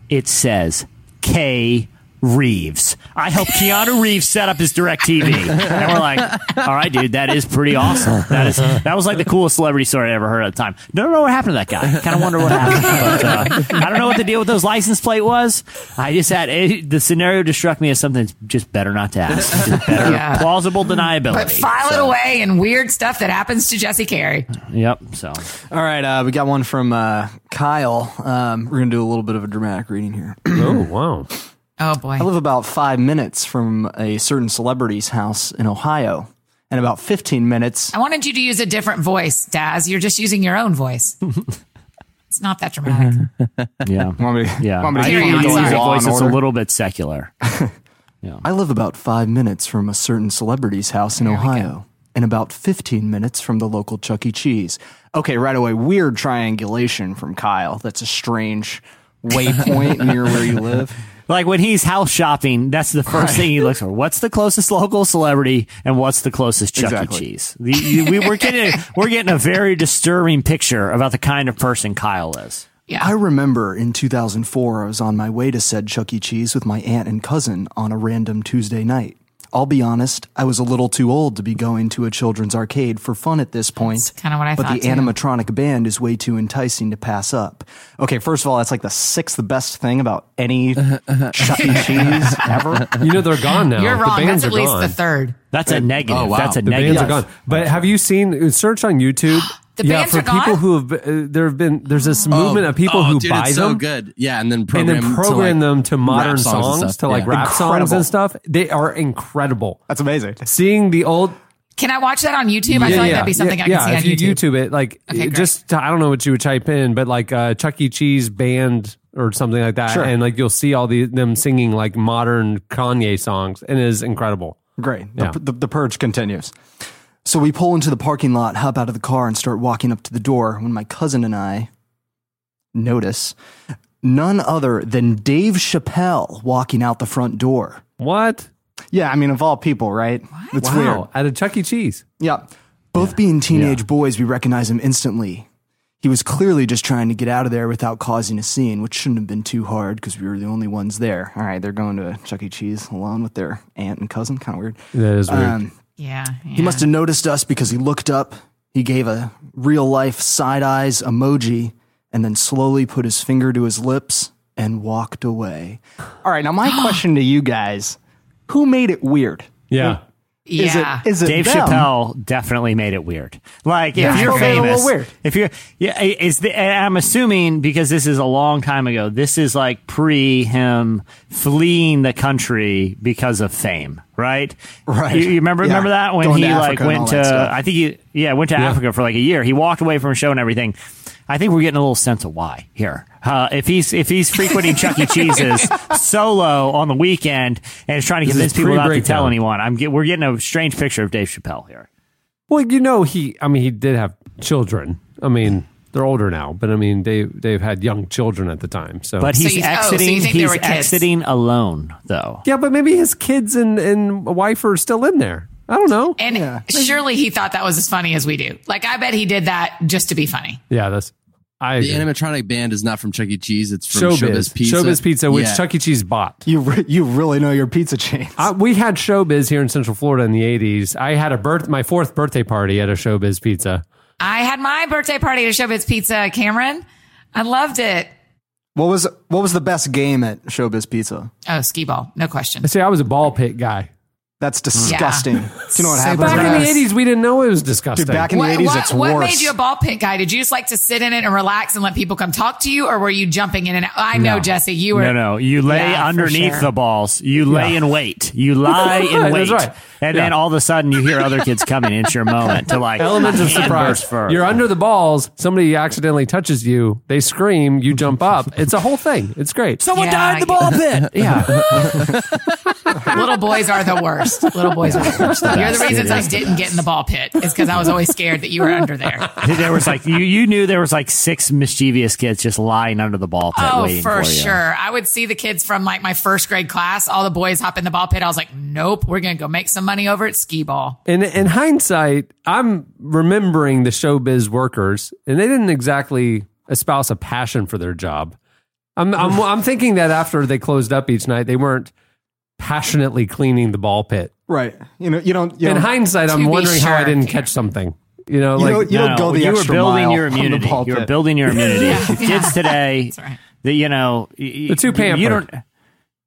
It says K Reeves. I helped Keanu Reeves set up his direct TV. And we're like, all right, dude, that is pretty awesome. That is that was like the coolest celebrity story I ever heard at the time. Don't know what happened to that guy. Kind of wonder what happened. But, uh, I don't know what the deal with those license plate was. I just had it, the scenario just struck me as something that's just better not to ask. Just better, Yeah. plausible deniability. But file it away and weird stuff that happens to Jesse Carey. Yep. So All right, uh, we got one from uh, Kyle. Um, we're gonna do a little bit of a dramatic reading here. Oh wow. Oh boy. I live about five minutes from a certain celebrity's house in Ohio, and about 15 minutes. I wanted you to use a different voice, Daz. You're just using your own voice. it's not that dramatic. yeah. Want me, Yeah, want me to I Carry need on, use a voice that's a little bit secular. I live about five minutes from a certain celebrity's house in There. Ohio, and about 15 minutes from the local Chuck E. Cheese. Okay, right away, weird triangulation from Kyle. That's a strange waypoint near where you live. Like when he's house shopping, that's the first thing he looks for. What's the closest local celebrity, and what's the closest Chuck Exactly. E. Cheese? The- you- we, we're getting we're getting a very disturbing picture about the kind of person Kyle is. Yeah. I remember in 2004, I was on my way to said Chuck E. Cheese with my aunt and cousin on a random Tuesday night. I'll be honest, I was a little too old to be going to a children's arcade for fun at this point. kinda what I but thought, the too. animatronic band is way too enticing to pass up. Okay, first of all, that's like the sixth best thing about any uh-huh, uh-huh. Chuck E. Cheese ever. You know they're gone now. You're The wrong. bands That's at least gone. the third. That's a negative. Oh, wow. That's a The negative. bands are gone. But have you seen search on YouTube? The yeah, for are gone? people who have uh, there have been there's this movement of people oh, who dude, buy it's them so good. Yeah, and then and program then program to, like, them to modern songs, songs, to like Yeah. rap songs and stuff. They are incredible. That's amazing. Seeing the old Can I watch that on YouTube? I feel like that'd be something yeah, I can yeah, see on if you YouTube. YouTube it, like Okay, great. just I don't know what you would type in, but like uh, Chuck E. Cheese band or something like that, Sure. and like you'll see all the them singing like modern Kanye songs, and it is incredible. Great. Yeah. The, the, the purge continues. So we pull into the parking lot, hop out of the car, and start walking up to the door when my cousin and I notice none other than Dave Chappelle walking out the front door. What? Yeah, I mean, of all people, right? It's wow, weird. at a Chuck E. Cheese. Yeah. Both being teenage boys, we recognize him instantly. He was clearly just trying to get out of there without causing a scene, which shouldn't have been too hard because we were the only ones there. All right, they're going to Chuck E. Cheese alone with their aunt and cousin. Kind of weird. That is weird. Um, Yeah, He must have noticed us because he looked up, he gave a real life side eyes emoji, and then slowly put his finger to his lips and walked away. All right, now my question to you guys who made it weird? yeah. Is Yeah. it, is it Dave them? Chappelle definitely made it weird. Like Yeah, if you're Chappelle made a little famous, weird. if you're yeah, is the, and I'm assuming because this is a long time ago. This is like pre him fleeing the country because of fame, right? Right. You, you remember Yeah. remember that when Going he like went to. I think he yeah went to Africa for like a year. He walked away from a show and everything. I think we're getting a little sense of why here. Uh, if he's if he's frequenting Chuck E. Cheese's solo on the weekend and is trying to This convince people not to tell anyone, I'm get, we're getting a strange picture of Dave Chappelle here. Well, you know, he. I mean, he did have children. I mean, they're older now, but I mean, they they've had young children at the time. So, But he's oh, so you exiting. think they he's were exiting alone, though. yeah, but maybe his kids and and wife are still in there. I don't know. And yeah. surely he thought that was as funny as we do. Like, I bet he did that just to be funny. Yeah, that's. I The agree. animatronic band is not from Chuck E. Cheese. It's from Showbiz, Showbiz, Pizza. Showbiz Pizza, which Yeah. Chuck E. Cheese bought. You, re- you really know your pizza chains. Uh, we had Showbiz here in Central Florida in the '80s. I had a birth, my fourth birthday party at a Showbiz Pizza. I had my birthday party at Showbiz Pizza, Cameron. I loved it. What was what was the best game at Showbiz Pizza? Oh, skee ball. No question. See, I was a ball pit guy. That's hmm. disgusting. Do you know what So happens? Back in the '80s, we didn't know it was disgusting. Dude, back in What, the 80s, what, it's what worse. made you a ball pit guy? Did you just like to sit in it and relax and let people come talk to you, or were you jumping in and out? I know, No. Jesse, you were. No, no. You lay Yeah, underneath sure. the balls. You lay in wait. You lie in wait. that's right. And Yeah. then all of a sudden you hear other kids coming. It's your moment to like elements of surprise. first. You're under the balls. Somebody accidentally touches you. They scream. You jump up. It's a whole thing. It's great. Someone Yeah, died in the ball pit. yeah. Little boys are the worst. Little boys are the worst. You're the reasons I didn't get in the ball pit is because I was always scared that you were under there. there was like you, you knew there was like six mischievous kids just lying under the ball pit Oh, waiting for for, you. sure. I would see the kids from like my first grade class. All the boys hop in the ball pit. I was like, nope, we're going to go make some money over at skee ball. In in hindsight, I'm remembering the showbiz workers, and they didn't exactly espouse a passion for their job. I'm I'm, I'm thinking that after they closed up each night, they weren't passionately cleaning the ball pit. right. You know, you don't. You In don't- hindsight, I'm be wondering how I didn't catch something. You know, You like don't- you don't go the you were building mile your on the immunity. ball You were building your immunity. Yeah. Kids today, That's right. that you know, y- They're too you- pampered. You don't.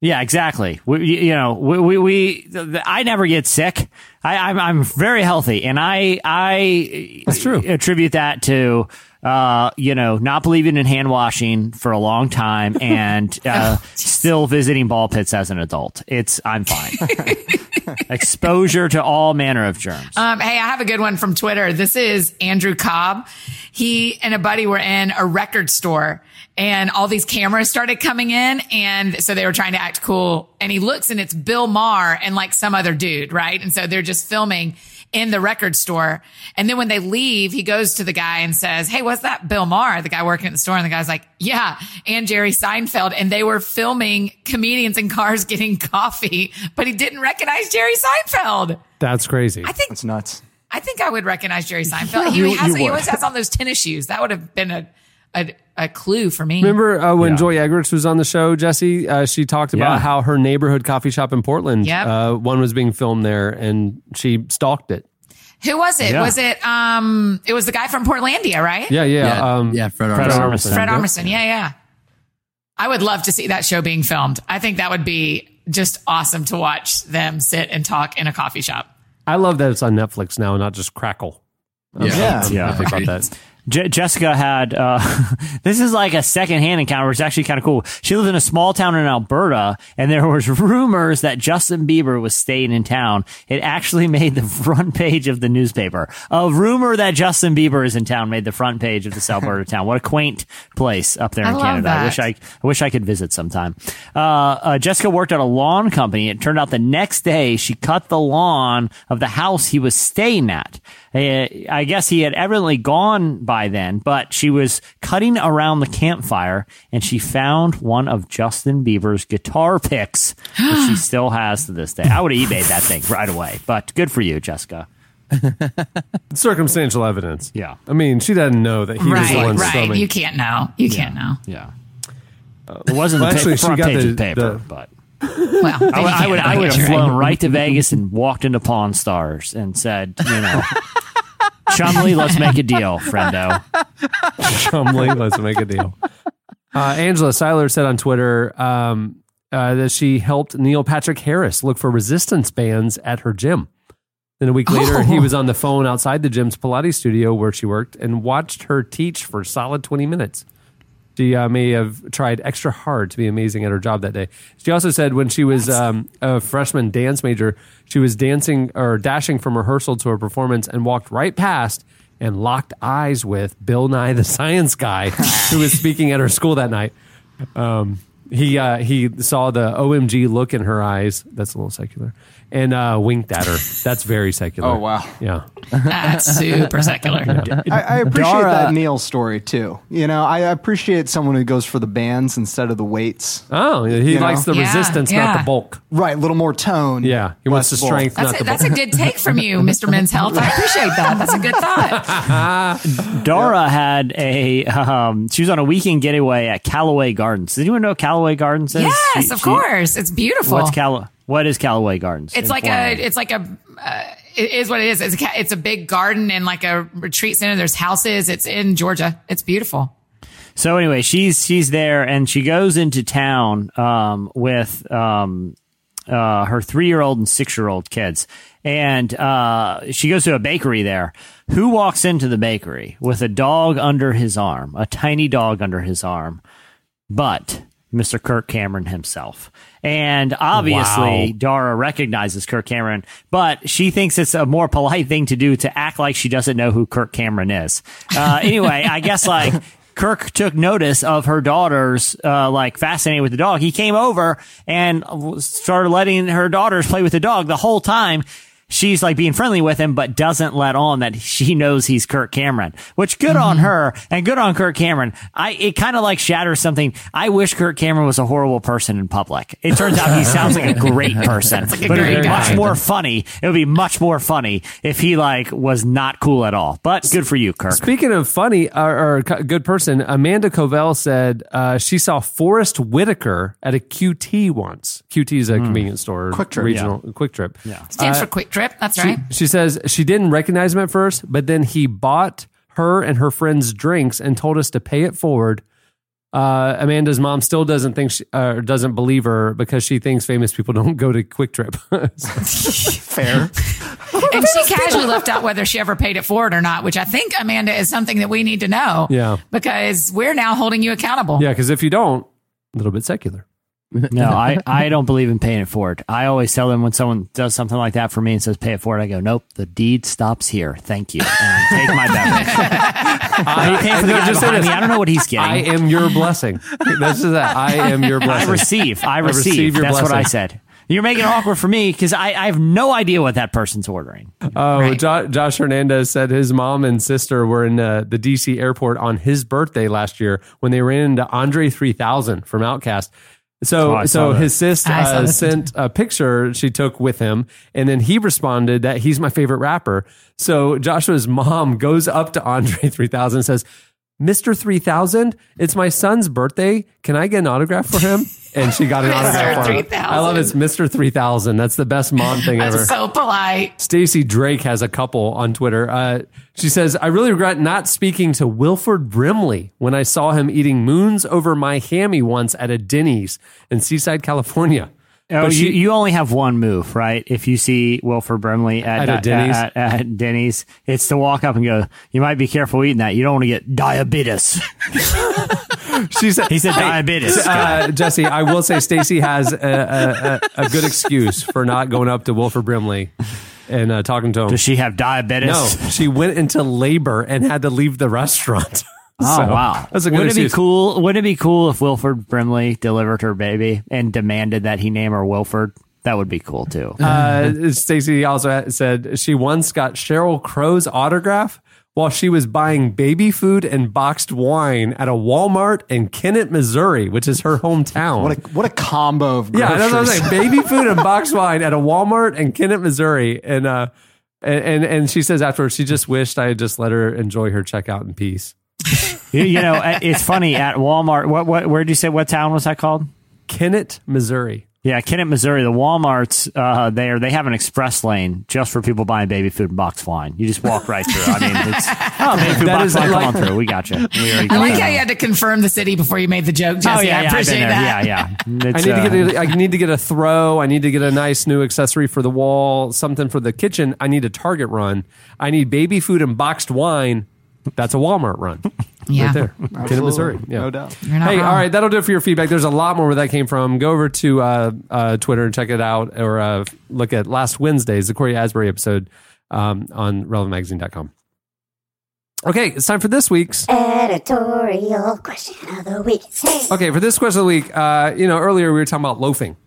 Yeah, exactly. We, you you know, we, we, we the- the- I never get sick. I, I'm, I'm very healthy, and I, I That's true. attribute that to, uh, you know, not believing in hand washing for a long time and uh, still visiting ball pits as an adult. It's, I'm fine. Exposure to all manner of germs. Um, hey, I have a good one from Twitter. This is Andrew Cobb. He and a buddy were in a record store and all these cameras started coming in. And so they were trying to act cool. And he looks and it's Bill Maher and like some other dude, right? And so they're just filming in the record store. And then when they leave, he goes to the guy and says, Hey, what's that Bill Maher? The guy working at the store. And the guy's like, yeah, and Jerry Seinfeld. And they were filming comedians in cars getting coffee, but he didn't recognize Jerry Seinfeld. that's crazy. I think It's nuts. I think I would recognize Jerry Seinfeld. He, You- has, you he always has on those tennis shoes. That would have been a a, a clue for me. Remember uh, when Joy Eggerichs was on the show, Jesse? Uh, she talked about Yeah. how her neighborhood coffee shop in Portland, Yep. uh, one was being filmed there, and she stalked it. Who was it? Yeah. Was it um? It was the guy from Portlandia, right? Yeah, yeah, Yeah, um, yeah, Fred Fred Armisen. Armisen. Fred Armisen. Yeah, yeah. I would love to see that show being filmed. I think that would be just awesome to watch them sit and talk in a coffee shop. I love that it's on Netflix now, not just Crackle. I'm- Yeah. I'm Yeah. about that. Je- Jessica had uh, this is like a secondhand encounter. It's actually kind of cool. She lived in a small town in Alberta, and there was rumors that Justin Bieber was staying in town. It actually made the front page of the newspaper. A rumor that Justin Bieber is in town made the front page of this Alberta town. What a quaint place up there I in love Canada. I wish I, I wish I could visit sometime. Uh, uh, Jessica worked at a lawn company. It turned out the next day she cut the lawn of the house he was staying at. Uh, I guess he had evidently gone by then, but she was cutting around the campfire and she found one of Justin Bieber's guitar picks, which she still has to this day. I would have eBayed that thing right away, but good for you, Jessica. Circumstantial evidence. Yeah. I mean, she doesn't know that he was the one right. strumming. You can't know. You can't know. Yeah. Uh, it wasn't Well, the actually, pa- she front got page the- of the paper, the- but. Well, I, would- I would, I would have flown right. right to Vegas and walked into Pawn Stars and said, you know, Chumlee, let's make a deal, friendo. Chumlee, let's make a deal. Uh, Angela Seiler said on Twitter um, uh, that she helped Neil Patrick Harris look for resistance bands at her gym. Then a week later, he was on the phone outside the gym's Pilates studio where she worked and watched her teach for a solid 20 minutes. She uh, may have tried extra hard to be amazing at her job that day. She also said when she was um, a freshman dance major, she was dancing or dashing from rehearsal to a performance and walked right past and locked eyes with Bill Nye the Science Guy, who was speaking at her school that night. Um, he uh, he saw the OMG look in her eyes. That's a little secular, and uh, winked at her. That's very secular. Oh, wow. Yeah. That's super secular. I, I appreciate Dara- that Neil story too. You know, I appreciate someone who goes for the bands instead of the weights. Oh, he You likes know? the Yeah, resistance, not the bulk. Right, a little more tone. Yeah, he wants the bulk. strength, That's not a, the that's a good take from you, Mr. Men's Health. I appreciate that. That's a good thought. Dara had a, um, she was on a weekend getaway at Callaway Gardens. Does anyone know what Callaway Gardens is? Yes, She- of she- course. It's beautiful. What's Cal? What is Callaway Gardens? It's like a, it's like a, uh, it is what it is. It's a, it's a big garden and like a retreat center. There's houses. It's in Georgia. It's beautiful. So anyway, she's she's there and she goes into town um, with um, uh, her three year old and six year old kids, and uh, she goes to a bakery there. Who walks into the bakery with a dog under his arm, a tiny dog under his arm, but Mr. Kirk Cameron himself. And obviously, Wow. Dara recognizes Kirk Cameron, but she thinks it's a more polite thing to do to act like she doesn't know who Kirk Cameron is. Uh, anyway, I guess like Kirk took notice of her daughter's uh, like fascinated with the dog. He came over and started letting her daughters play with the dog the whole time. She's like being friendly with him, but doesn't let on that she knows he's Kirk Cameron, which good on mm-hmm. her and good on Kirk Cameron. I, it kind of like shatters something. I wish Kirk Cameron was a horrible person in public. It turns out he sounds like a great person, like a but it'd great be guy. much more funny. It would be much more funny if he like was not cool at all. But good for you, Kirk. Speaking of funny or, or good person, Amanda Covell said uh, she saw Forest Whitaker at a QT once. QT is a hmm. convenience store, Quick Trip. regional Quick Trip. Yeah. Stands uh, for Quick Trip. That's She, right. she says she didn't recognize him at first, but then he bought her and her friends drinks and told us to pay it forward. Uh, Amanda's mom still doesn't think she, uh, doesn't believe her because she thinks famous people don't go to Quick Trip. Fair. And she casually left out whether she ever paid it forward or not, which I think, Amanda, is something that we need to know. Yeah. Because we're now holding you accountable. yeah, because if you don't, a little bit secular. No, I, I don't believe in paying it forward. I always tell them when someone does something like that for me and says pay it forward, I go, nope, the deed stops here. Thank you. And take my. I, no, guy just say behind this. me. I don't know what he's getting. I am your blessing. That's just that. I am your blessing. I receive. I receive. receive your That's what I said. You're making it awkward for me because I, I have no idea what that person's ordering. Oh, Right. Jo- Josh Hernandez said his mom and sister were in uh, the DC airport on his birthday last year when they ran into Andre 3000 from OutKast. So, Oh, so his sis uh, sent a picture she took with him, and then he responded that he's my favorite rapper. So Joshua's mom goes up to Andre 3000 and says, Mr. 3000, it's my son's birthday. Can I get an autograph for him? And she got an Mr. autograph. 3000. I love it. It's Mr. 3000. That's the best mom thing ever. That's so polite. Stacy Drake has a couple on Twitter. Uh, she says, I really regret not speaking to Wilford Brimley when I saw him eating moons over my hammy once at a Denny's in Seaside, California. Oh, But you, she- you only have one move, right? If you see Wilford Brimley at, At Denny's? at, at Denny's, it's to walk up and go, "You might be careful eating that. You don't want to get diabetes." She said, He said diabetes. Uh, Jesse, I will say Stacy has a, a, a, a good excuse for not going up to Wilford Brimley and uh, talking to him. Does she have diabetes? No, she went into labor and had to leave the restaurant. Oh So, wow! that's a good Wouldn't it be excuse. cool? Wouldn't it be cool if Wilford Brimley delivered her baby and demanded that he name her Wilford? That would be cool too. Uh, Stacy also said she once got Sheryl Crow's autograph while she was buying baby food and boxed wine at a Walmart in Kennett, Missouri, which is her hometown. What a what a combo of yeah, that's what I'm saying. Baby food and boxed wine at a Walmart in Kennett, Missouri, and uh, and and, and she says afterwards she just wished I had just let her enjoy her checkout in peace. You, you know, uh, it's funny at Walmart. What? What? Where did you say? What town was that called? Kennett, Missouri. Yeah, Kennett, Missouri. The WalMarts uh, there, they have an express lane just for people buying baby food and box wine. You just walk right through. I mean, it's oh, baby food That box wine. like- come on through. We got you. We already I like got how you. you had to confirm the city before you made the joke, Jesse. Oh yeah, I yeah, I've appreciate been that. Yeah, yeah. I It's, need to uh, get a, I need to get a throw. I need to get a nice new accessory for the wall, something for the kitchen. I need a Target run. I need baby food and boxed wine. That's a Walmart run. Yeah. Right there. Kennett, Absolutely. Missouri. Yeah. No doubt. You're not Hey, wrong. all right, that'll do it for your feedback. There's a lot more where that came from. Go over to uh, uh, Twitter and check it out, or uh, look at last Wednesday's the Cory Asbury episode um, on relevantmagazine.com. Okay, it's time for this week's. Editorial question of the week. Hey. Okay, for this question of the week, uh, you know, earlier we were talking about loafing,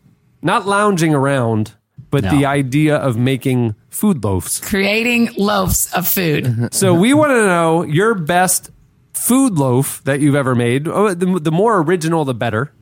not lounging around, but No. the idea of making food loaves. Creating loaves of food. So we want to know your best food loaf that you've ever made. Oh, the, the more original, the better.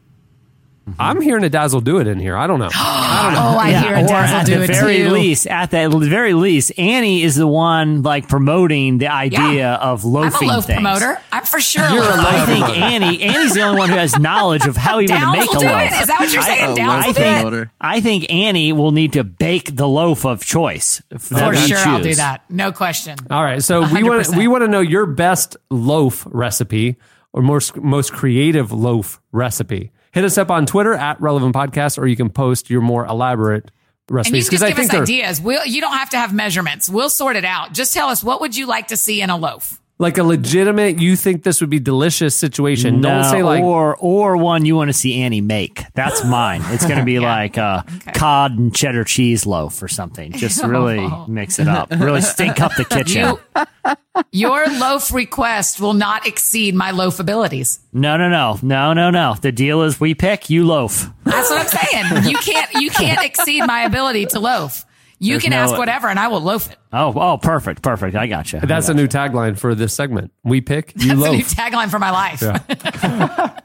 Mm-hmm. I'm hearing a dazzle do it in here. I don't know. I don't know. Oh, I hear a or dazzle at the it very too. least, at the very least, Annie is the one like promoting the idea of I'm a loafing loaf things. promoter. I'm for sure. You're a loaf loaf I think. Annie. Annie's the only one who has knowledge of how even to make a loaf. it. Is that what you're saying? I- Downs I will I do loaf think I think Annie will need to bake the loaf of choice For that we sure, I'll do that. No question. All right, so we want we want to know your best loaf recipe or most most creative loaf recipe. Hit us up on Twitter at Relevant Podcast, or you can post your more elaborate And you recipes just I give think us ideas. We'll, you don't have to have measurements. We'll sort it out. Just tell us what would you like to see in a loaf. Like a legitimate. You think this would be delicious situation? No, Don't say like or or one you want to see Annie make. That's mine. It's going to be like a cod and cheddar cheese loaf or something. Just really mix it up. Really stink up the kitchen. You, your loaf request will not exceed my loaf abilities. No, no, no, no, no, no. The deal is we pick, you loaf. That's what I'm saying. You can't you can't exceed my ability to loaf. You There's can no- ask whatever, and I will loaf it. Oh, oh, perfect, perfect. I got you. that's a new tagline for this segment. We pick, you That's a new loaf. tagline for my life.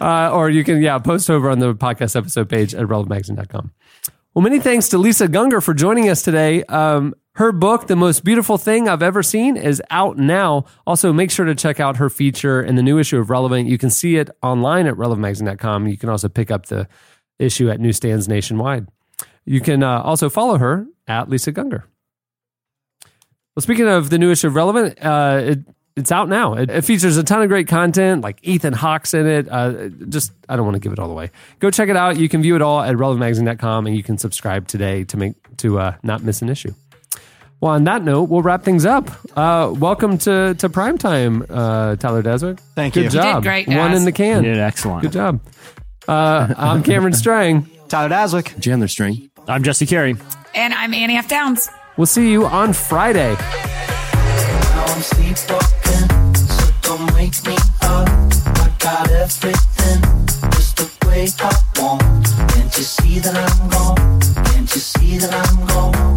Uh, or you can, yeah, post over on the podcast episode page at relevantmagazine.com. Well, many thanks to Lisa Gungor for joining us today. Um, her book, The Most Beautiful Thing I've Ever Seen, is out now. Also, make sure to check out her feature in the new issue of Relevant. You can see it online at relevantmagazine.com. You can also pick up the issue at newsstands nationwide. You can uh, also follow her at Lisa Gungor. Well, speaking of the new issue of Relevant, uh, it, it's out now. It, it features a ton of great content, like Ethan Hawke's in it. Uh, just, I don't want to give it all away. Go check it out. You can view it all at relevantmagazine.com and you can subscribe today to make to uh, not miss an issue. Well, on that note, we'll wrap things up. Uh, welcome to to primetime, uh, Tyler Daswick. Thank Good you. You did job. great, One in the can. You did excellent. Good job. Uh, I'm Cameron Strang. Tyler Daswick. Chandler String. I'm Jesse Carey. And I'm Annie F. Downs. We'll see you on Friday. Now I'm sleepwalking, so don't wake me up. I got everything just the way I want. Can't you see that I'm gone? Can't you see that I'm gone?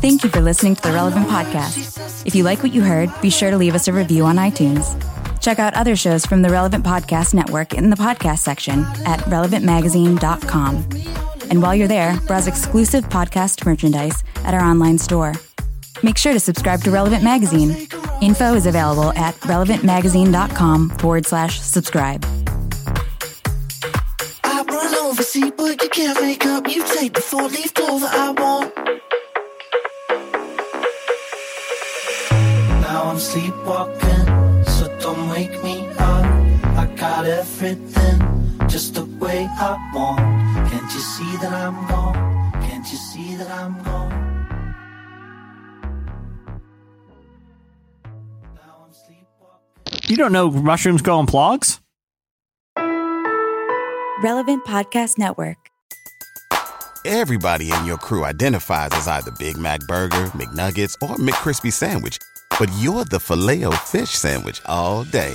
Thank you for listening to the Relevant Podcast. If you like what you heard, be sure to leave us a review on iTunes. Check out other shows from the Relevant Podcast Network in the podcast section at relevantmagazine.com. And while you're there, browse exclusive podcast merchandise at our online store. Make sure to subscribe to Relevant Magazine. Info is available at relevantmagazine.com forward slash subscribe. I run over, see, but you can't wake up. You take the four leaf clover I want. Now I'm sleepwalking, so don't wake me up. I got everything just the way I want. Can't you see that I'm gone? Can't you see that I'm gone? You don't know mushrooms grow on plugs? Relevant Podcast Network. Everybody in your crew identifies as either Big Mac Burger, McNuggets, or McCrispy Sandwich. But you're the Filet-O-Fish Sandwich all day.